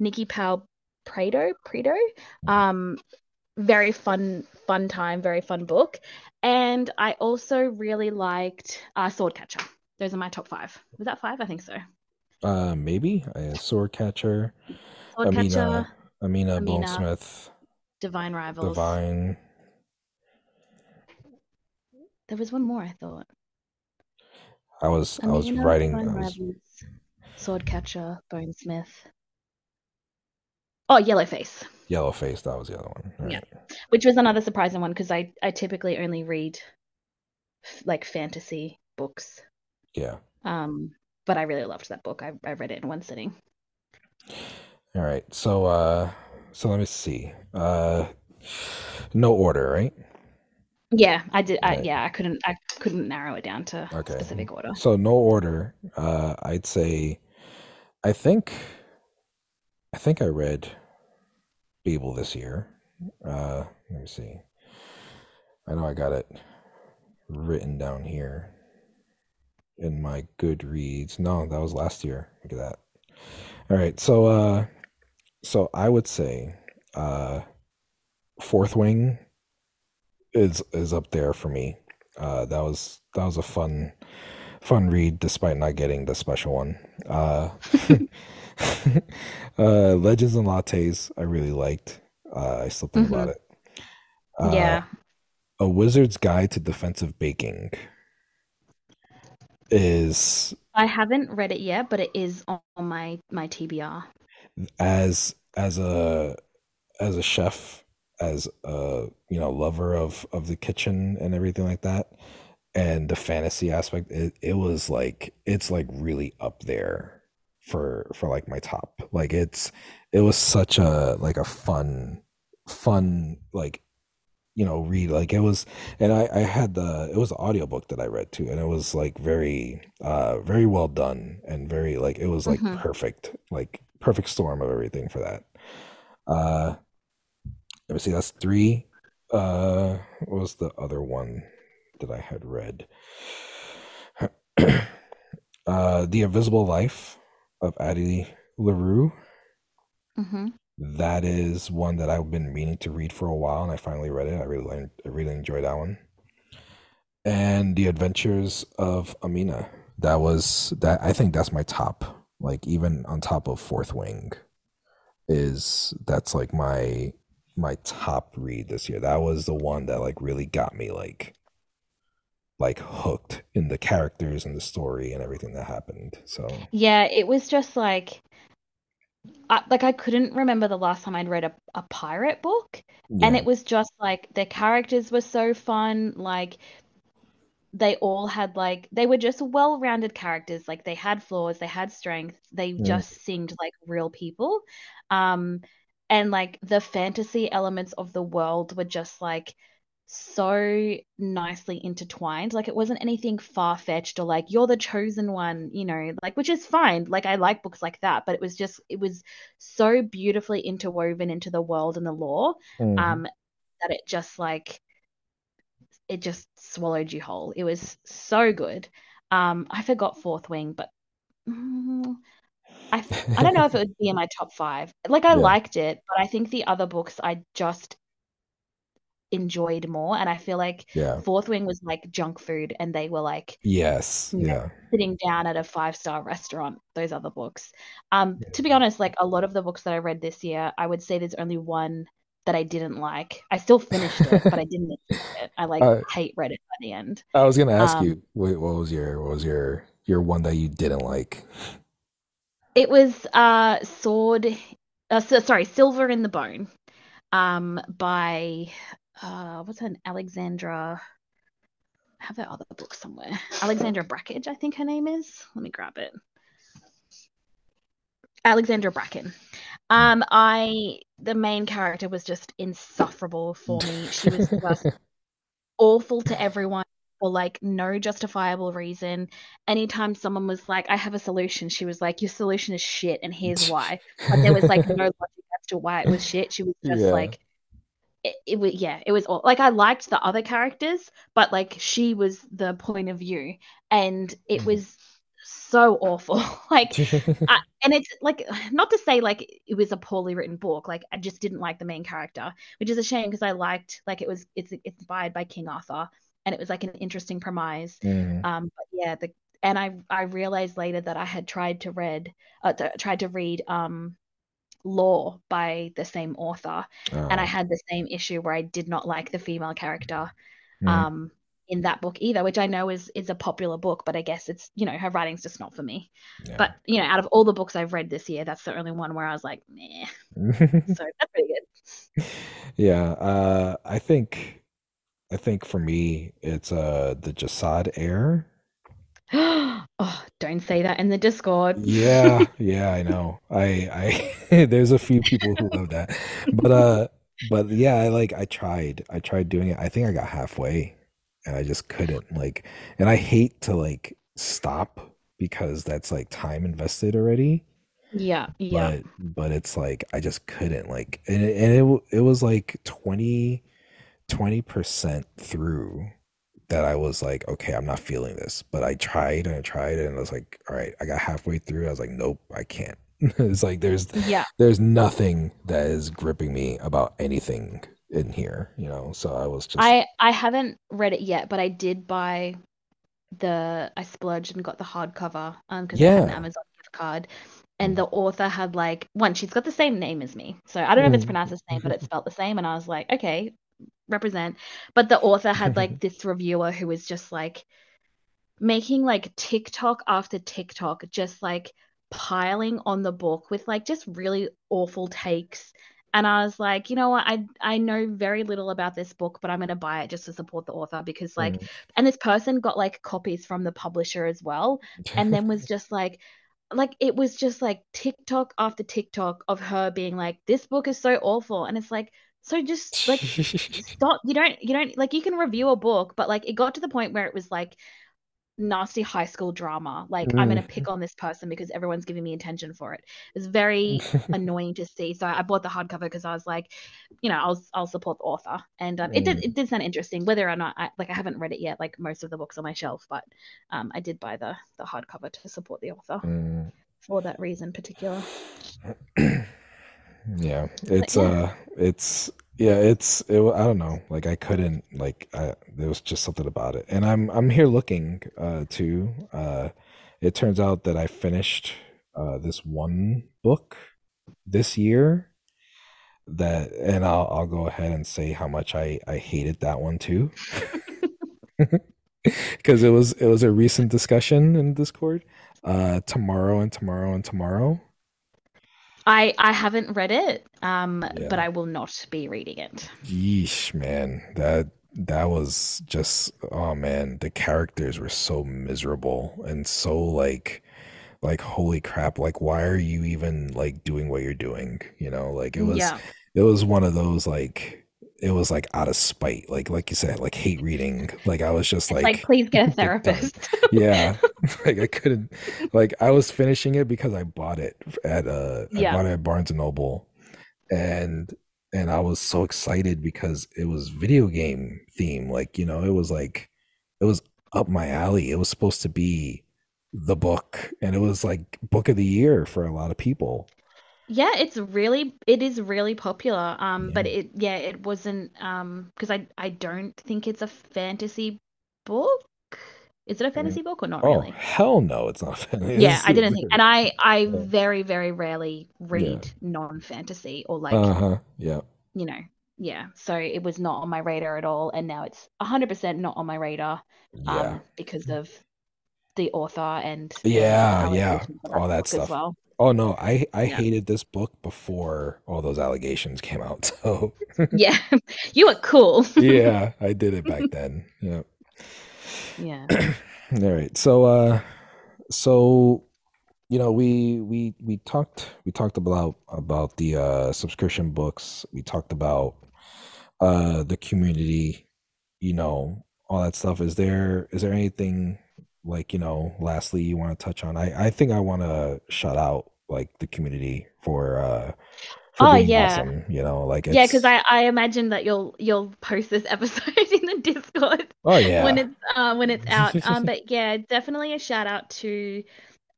Nicki Powell Prado, Prado. Um, very fun, fun time, very fun book, and I also really liked uh, Swordcatcher. Those are my top five. Was that five? I think so. uh maybe a sword catcher Swordcatcher, amina amina Amina, bonesmith Divine Rivals. divine There was one more, I thought. i was i was writing i was Swordcatcher, Bonesmith. Oh, Yellowface. Yellowface, that was the other one. Yeah. Which was another surprising one because I, I typically only read like fantasy books. Yeah. Um, but I really loved that book. I, I read it in one sitting. All right. So uh so let me see. Uh no order, right? Yeah, I did. I, yeah, I couldn't. I couldn't narrow it down to okay. specific order. So no order. Uh, I'd say. I think. I think I read. Babel this year. Uh, let me see. I know I got it written down here in my Goodreads. No, that was last year. Look at that. All right, so uh, so I would say, uh, Fourth Wing is is up there for me. Uh, that was that was a fun fun read despite not getting the special one. Uh, uh, Legends and Lattes I really liked. Uh, I still think mm-hmm. about it. Uh, yeah. A Wizard's Guide to Defensive Baking is I haven't read it yet, but it is on my my TBR. As as a as a chef as a you know lover of of the kitchen and everything like that and the fantasy aspect it, it was like it's like really up there for for like my top like it's it was such a like a fun fun like you know read like it was and i i had the it was an audiobook that i read too and it was like very uh very well done and very like it was like mm-hmm. perfect like perfect storm of everything for that uh let me see, that's three. Uh, what was the other one that I had read? uh, The Invisible Life of Addie LaRue. Mm-hmm. That is one that I've been meaning to read for a while, and I finally read it. I really, I really enjoyed that one. And The Adventures of Amina. That was that. I think that's my top. Like even on top of Fourth Wing, is that's like my my top read this year. That was the one that like really got me like like hooked in the characters and the story and everything that happened. So yeah, it was just like I, like I couldn't remember the last time I'd read a, a pirate book, yeah. and it was just like the characters were so fun. Like they all had like they were just well-rounded characters. Like they had flaws, they had strengths. They mm. just seemed like real people. Um, and like the fantasy elements of the world were just like so nicely intertwined. Like it wasn't anything far fetched or like you're the chosen one, you know, like which is fine. Like I like books like that, but it was just it was so beautifully interwoven into the world and the lore, mm. um, that it just like it just swallowed you whole. It was so good. Um, I forgot Fourth Wing, but mm, I I don't know if it would be in my top five. Like I yeah. liked it, but I think the other books I just enjoyed more and i feel like yeah. fourth wing was like junk food and they were like yes yeah know, sitting down at a five star restaurant those other books. Um yeah. to be honest like a lot of the books that i read this year i would say there's only one that i didn't like. I still finished it but i didn't it. I like uh, hate read it by the end. I was gonna ask um, you wait, what was your what was your your one that you didn't like? It was uh sword uh, so, sorry silver in the bone um by uh what's an alexandra I have that other book somewhere alexandra brackage i think her name is let me grab it alexandra bracken um i the main character was just insufferable for me she was just awful to everyone for like no justifiable reason. Anytime someone was like, I have a solution, she was like, Your solution is shit, and here's why. But there was like no logic as to why it was shit. She was just yeah. like, it, it, was yeah it was all like i liked the other characters but like she was the point of view and it mm. was so awful like I, and it's like not to say like it was a poorly written book like i just didn't like the main character which is a shame because i liked like it was it's it's inspired by king arthur and it was like an interesting premise. Mm. Um, but yeah, the and I I realized later that I had tried to read uh, tried to read um Lore by the same author, oh. and I oh. had the same issue where I did not like the female character. Mm. Um, in that book either, which I know is is a popular book, but I guess it's you know her writing's just not for me. Yeah. But you know, out of all the books I've read this year, that's the only one where I was like, nah. so that's pretty good. yeah, uh, I think I think for me it's uh the Jasad Heir. oh, don't say that in the Discord. Yeah, yeah, I know. I I there's a few people who love that. But uh but yeah, I like I tried. I tried doing it. I think I got halfway and I just couldn't like and I hate to like stop because that's like time invested already. Yeah, yeah. But but it's like I just couldn't like and it, and it it was like 20 20% through that I was like, okay, I'm not feeling this. But I tried and I tried and I was like, all right, I got halfway through. I was like, nope, I can't. it's like there's Yeah. there's nothing that is gripping me about anything in here, you know. So I was just I I haven't read it yet, but I did buy the I splurged and got the hardcover um because I had an yeah. Amazon gift card and Mm. the author had like one she's got the same name as me. So I don't know if it's Mm. pronounced the same, but it's spelled the same and I was like, okay, represent. But the author had like this reviewer who was just like making like TikTok after TikTok, just like piling on the book with like just really awful takes. And I was like, you know what? I I know very little about this book, but I'm gonna buy it just to support the author because like, Mm. and this person got like copies from the publisher as well, and then was just like, like it was just like TikTok after TikTok of her being like, this book is so awful, and it's like, so just like stop. You don't you don't like you can review a book, but like it got to the point where it was like nasty high school drama. Like I'm gonna Mm. pick on this person because everyone's giving me attention for it. It's very annoying to see. So I bought the hardcover because I was like, you know, I'll I'll support the author. And um, it did Mm. it did sound interesting. Whether or not I like I haven't read it yet, like most of the books on my shelf, but um, I did buy the the hardcover to support the author Mm. for that reason particular. Yeah, But it's yeah, uh it's yeah, it's it, I don't know. Like I couldn't like I there was just something about it. And I'm I'm here looking uh too. Uh it turns out that I finished uh this one book this year that and I'll I'll go ahead and say how much I I hated that one too. Because it was it was a recent discussion in Discord. Uh tomorrow and tomorrow and tomorrow. I I haven't read it, um, but I will not be reading it. Yeesh, man. That that was just oh man, the characters were so miserable and so like like holy crap, like why are you even like doing what you're doing? You know, like it was Yeah. it was one of those like it was like out of spite, like like you said, like hate reading. Like I was just like, like please get a therapist. Yeah. Like I couldn't like I was finishing it because I bought it at uh I Yeah. bought it at Barnes and Noble and and I was so excited because it was video game theme. Like, you know, it was like it was up my alley. It was supposed to be the book and it was like book of the year for a lot of people. Yeah, it's really it is really popular. Um, but it yeah, it wasn't um because I I don't think it's a fantasy book. Is it a Mm. fantasy book or not Oh, really? hell no, it's not fantasy. Yeah, I didn't think, and I I yeah. very very rarely Yeah. read non-fantasy or like Uh-huh. Yeah. you know yeah. So it was not on my radar at all, and now it's a hundred percent not on my radar. Yeah. Um, because of the author and Yeah, yeah. allegations of that All that book as stuff. well. Oh no, I I Yeah. hated this book before all those allegations came out. So Yeah, you were cool. yeah, I did it back then. Yeah. Yeah. All right. So uh so you know, we we we talked we talked about about the uh subscription books. We talked about uh the community, you know, all that stuff. Is there is there anything like, you know, lastly you want to touch on? I I think I want to shout out like the community for uh for Oh being yeah. awesome, you know, like Yeah, because I, I imagine that you'll you'll post this episode in the Discord oh yeah. when it's uh when it's out. Um, but yeah, definitely a shout out to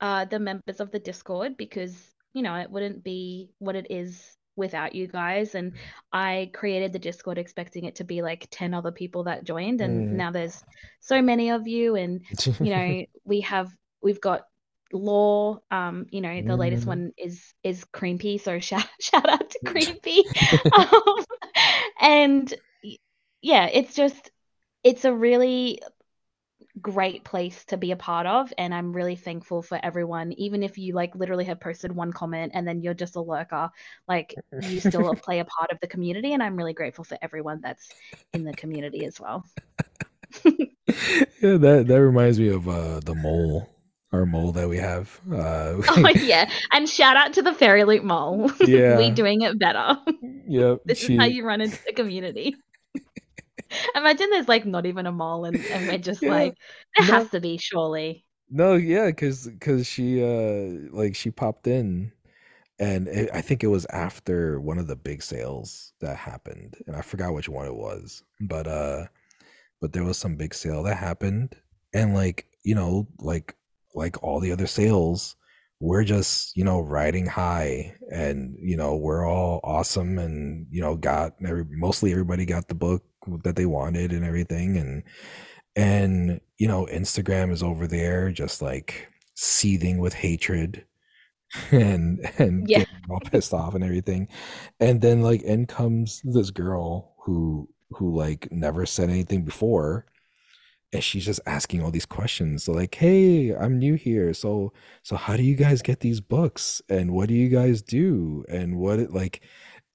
uh the members of the Discord because you know it wouldn't be what it is without you guys. And I created the Discord expecting it to be like ten other people that joined, and Mm. now there's so many of you, and you know we have we've got law um you know the latest Mhm. one is is creepy so shout shout out to creepy um and yeah it's just it's a really great place to be a part of and i'm really thankful for everyone even if you like literally have posted one comment and then you're just a lurker like you still play a part of the community and i'm really grateful for everyone that's in the community as well. Yeah that that reminds me of uh the mole our mole that we have uh oh yeah and shout out to the fairy Loot mole. Yeah. we doing it better. Yep this she- is how you run into the community imagine there's like not even a mole and, and we're just Yeah. like there No. has to be surely No, yeah, cause cause she uh like she popped in and it, I think it was after one of the big sales that happened and I forgot which one it was. But uh but there was some big sale that happened and like, you know, like like all the other sales, we're just, you know, riding high and you know, we're all awesome and you know, got every mostly everybody got the book that they wanted and everything and and you know instagram is over there just like seething with hatred and and Yeah. getting all pissed off and everything. And then like in comes this girl who who like never said anything before and she's just asking all these questions so like hey i'm new here so so how do you guys get these books? And what do you guys do? And what it like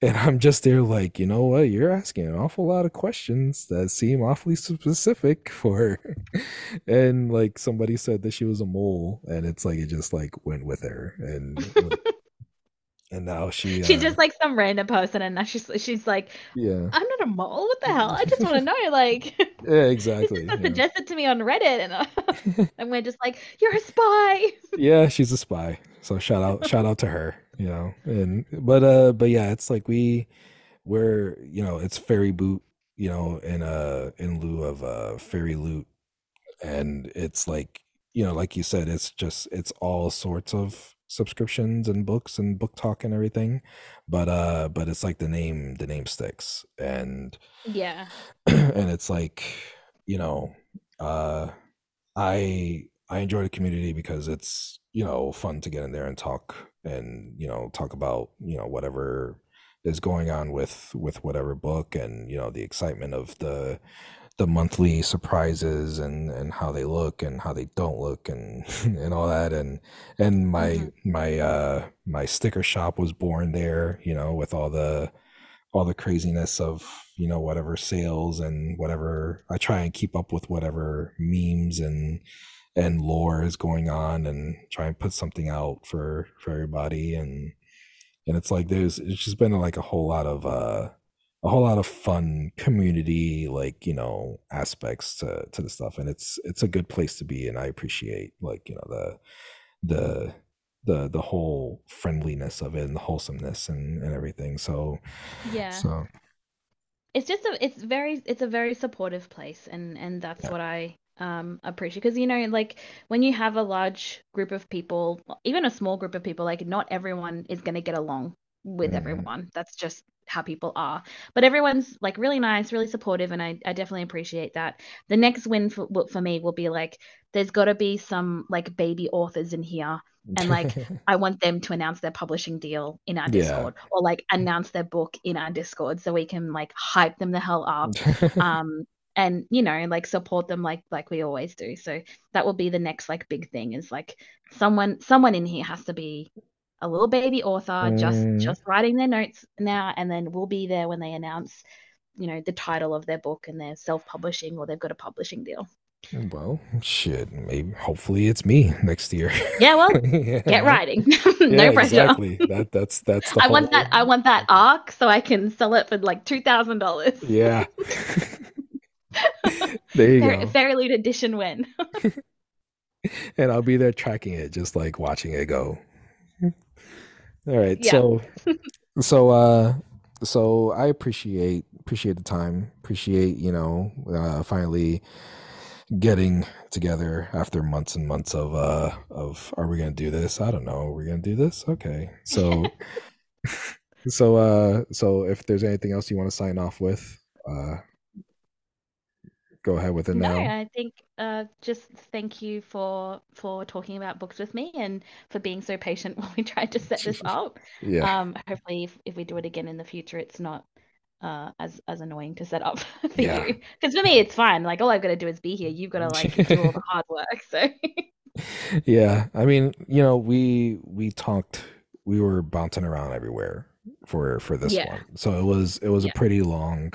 and i'm just there like you know what? You're asking an awful lot of questions that seem awfully specific for and like somebody said that she was a mole and it's like it just like went with her. And and now she she's uh, just like some random person and now she's she's like yeah. I'm not a mole? What the hell? I just want to know like yeah this exactly is not yeah. suggested to me on reddit and, uh, and we're just like you're a spy. Yeah she's a spy. So shout out shout out to her you know and but uh but yeah it's like we we're you know it's fairy boot you know in uh in lieu of uh fairy loot. And it's like you know like you said it's just it's all sorts of subscriptions and books and book talk and everything. But uh but it's like the name the name sticks. And yeah. and it's like you know uh i i enjoy the community because it's you know fun to get in there and talk and you know talk about you know whatever is going on with with whatever book and you know the excitement of the the monthly surprises and and how they look and how they don't look and and all that and and my Mhm. my uh my sticker shop was born there you know with all the all the craziness of you know whatever sales and whatever I try and keep up with whatever memes and and lore is going on and try and put something out for for everybody. And and it's like there's it's just been like a whole lot of uh a whole lot of fun community like you know aspects to to the stuff. And it's it's a good place to be and I appreciate like you know the the the the whole friendliness of it and the wholesomeness and and everything. So yeah. so. It's just a it's very it's a very supportive place and and that's Yeah. what i um appreciate because you know like when you have a large group of people even a small group of people like not everyone is going to get along with Mhm. everyone that's just how people are but everyone's like really nice really supportive and i, I definitely appreciate that the next win for, for me will be like there's got to be some like baby authors in here and, like, I want them to announce their publishing deal in our Yeah. Discord or like announce their book in our Discord so we can like hype them the hell up um and you know like support them like like we always do so that will be the next like big thing is like someone someone in here has to be a little baby author just Mm. just writing their notes now and then we'll be there when they announce you know the title of their book and they're self-publishing or they've got a publishing deal well shit maybe hopefully it's me next year yeah well Yeah. get writing no Yeah, pressure exactly that that's that's the I want whole- that. I want that arc so I can sell it for like two thousand dollars. yeah there you Fair, go Fairy Loot edition win. and I'll be there tracking it, just like watching it go. All right, Yeah. so so uh so I appreciate appreciate the time, appreciate you know uh, finally getting together after months and months of uh of are we gonna do this? I don't know. We're we gonna do this? Okay, so so uh so if there's anything else you want to sign off with, uh go ahead with it no, now. I think uh, just thank you for for talking about books with me and for being so patient while we tried to set this up. Yeah. Um, hopefully, if, if we do it again in the future, it's not uh, as as annoying to set up for Yeah. you. Because for me, it's fine. Like all I've got to do is be here. You've got to like do all the hard work. So Yeah, I mean, you know, we we talked, we were bouncing around everywhere for for this yeah, one. So it was it was a pretty long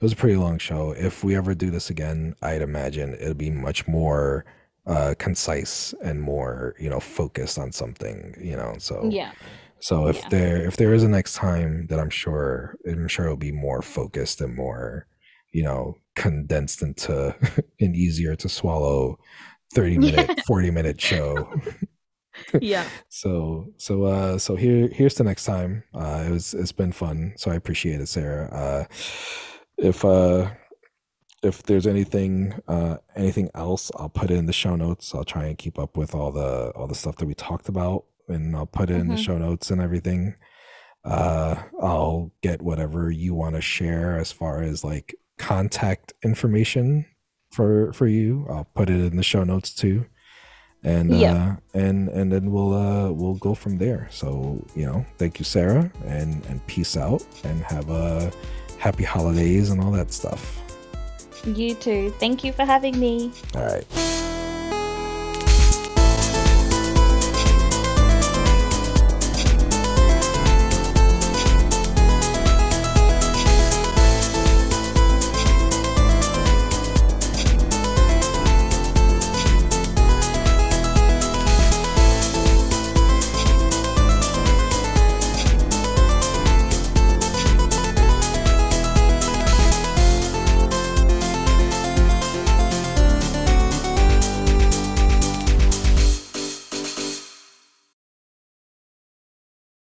it was a pretty long show. If we ever do this again, I'd imagine it'll be much more uh concise and more, you know, focused on something, you know. So yeah, so if yeah, there if there is a next time that I'm sure I'm sure it'll be more focused and more, you know, condensed into an easier to swallow 30 minute, 40 minute show. yeah. So so uh so here here's the next time. Uh it was it's been fun. So I appreciate it, Sara. Uh if uh if there's anything uh anything else, I'll put it in the show notes. I'll try and keep up with all the all the stuff that we talked about and I'll put it in the hmm show notes and everything. Uh I'll get whatever you want to share as far as like contact information for for you. I'll put it in the show notes too and Yeah. uh and and then we'll uh we'll go from there so you know thank you sara and and peace out and have a happy holidays and all that stuff You too. Thank you for having me. all right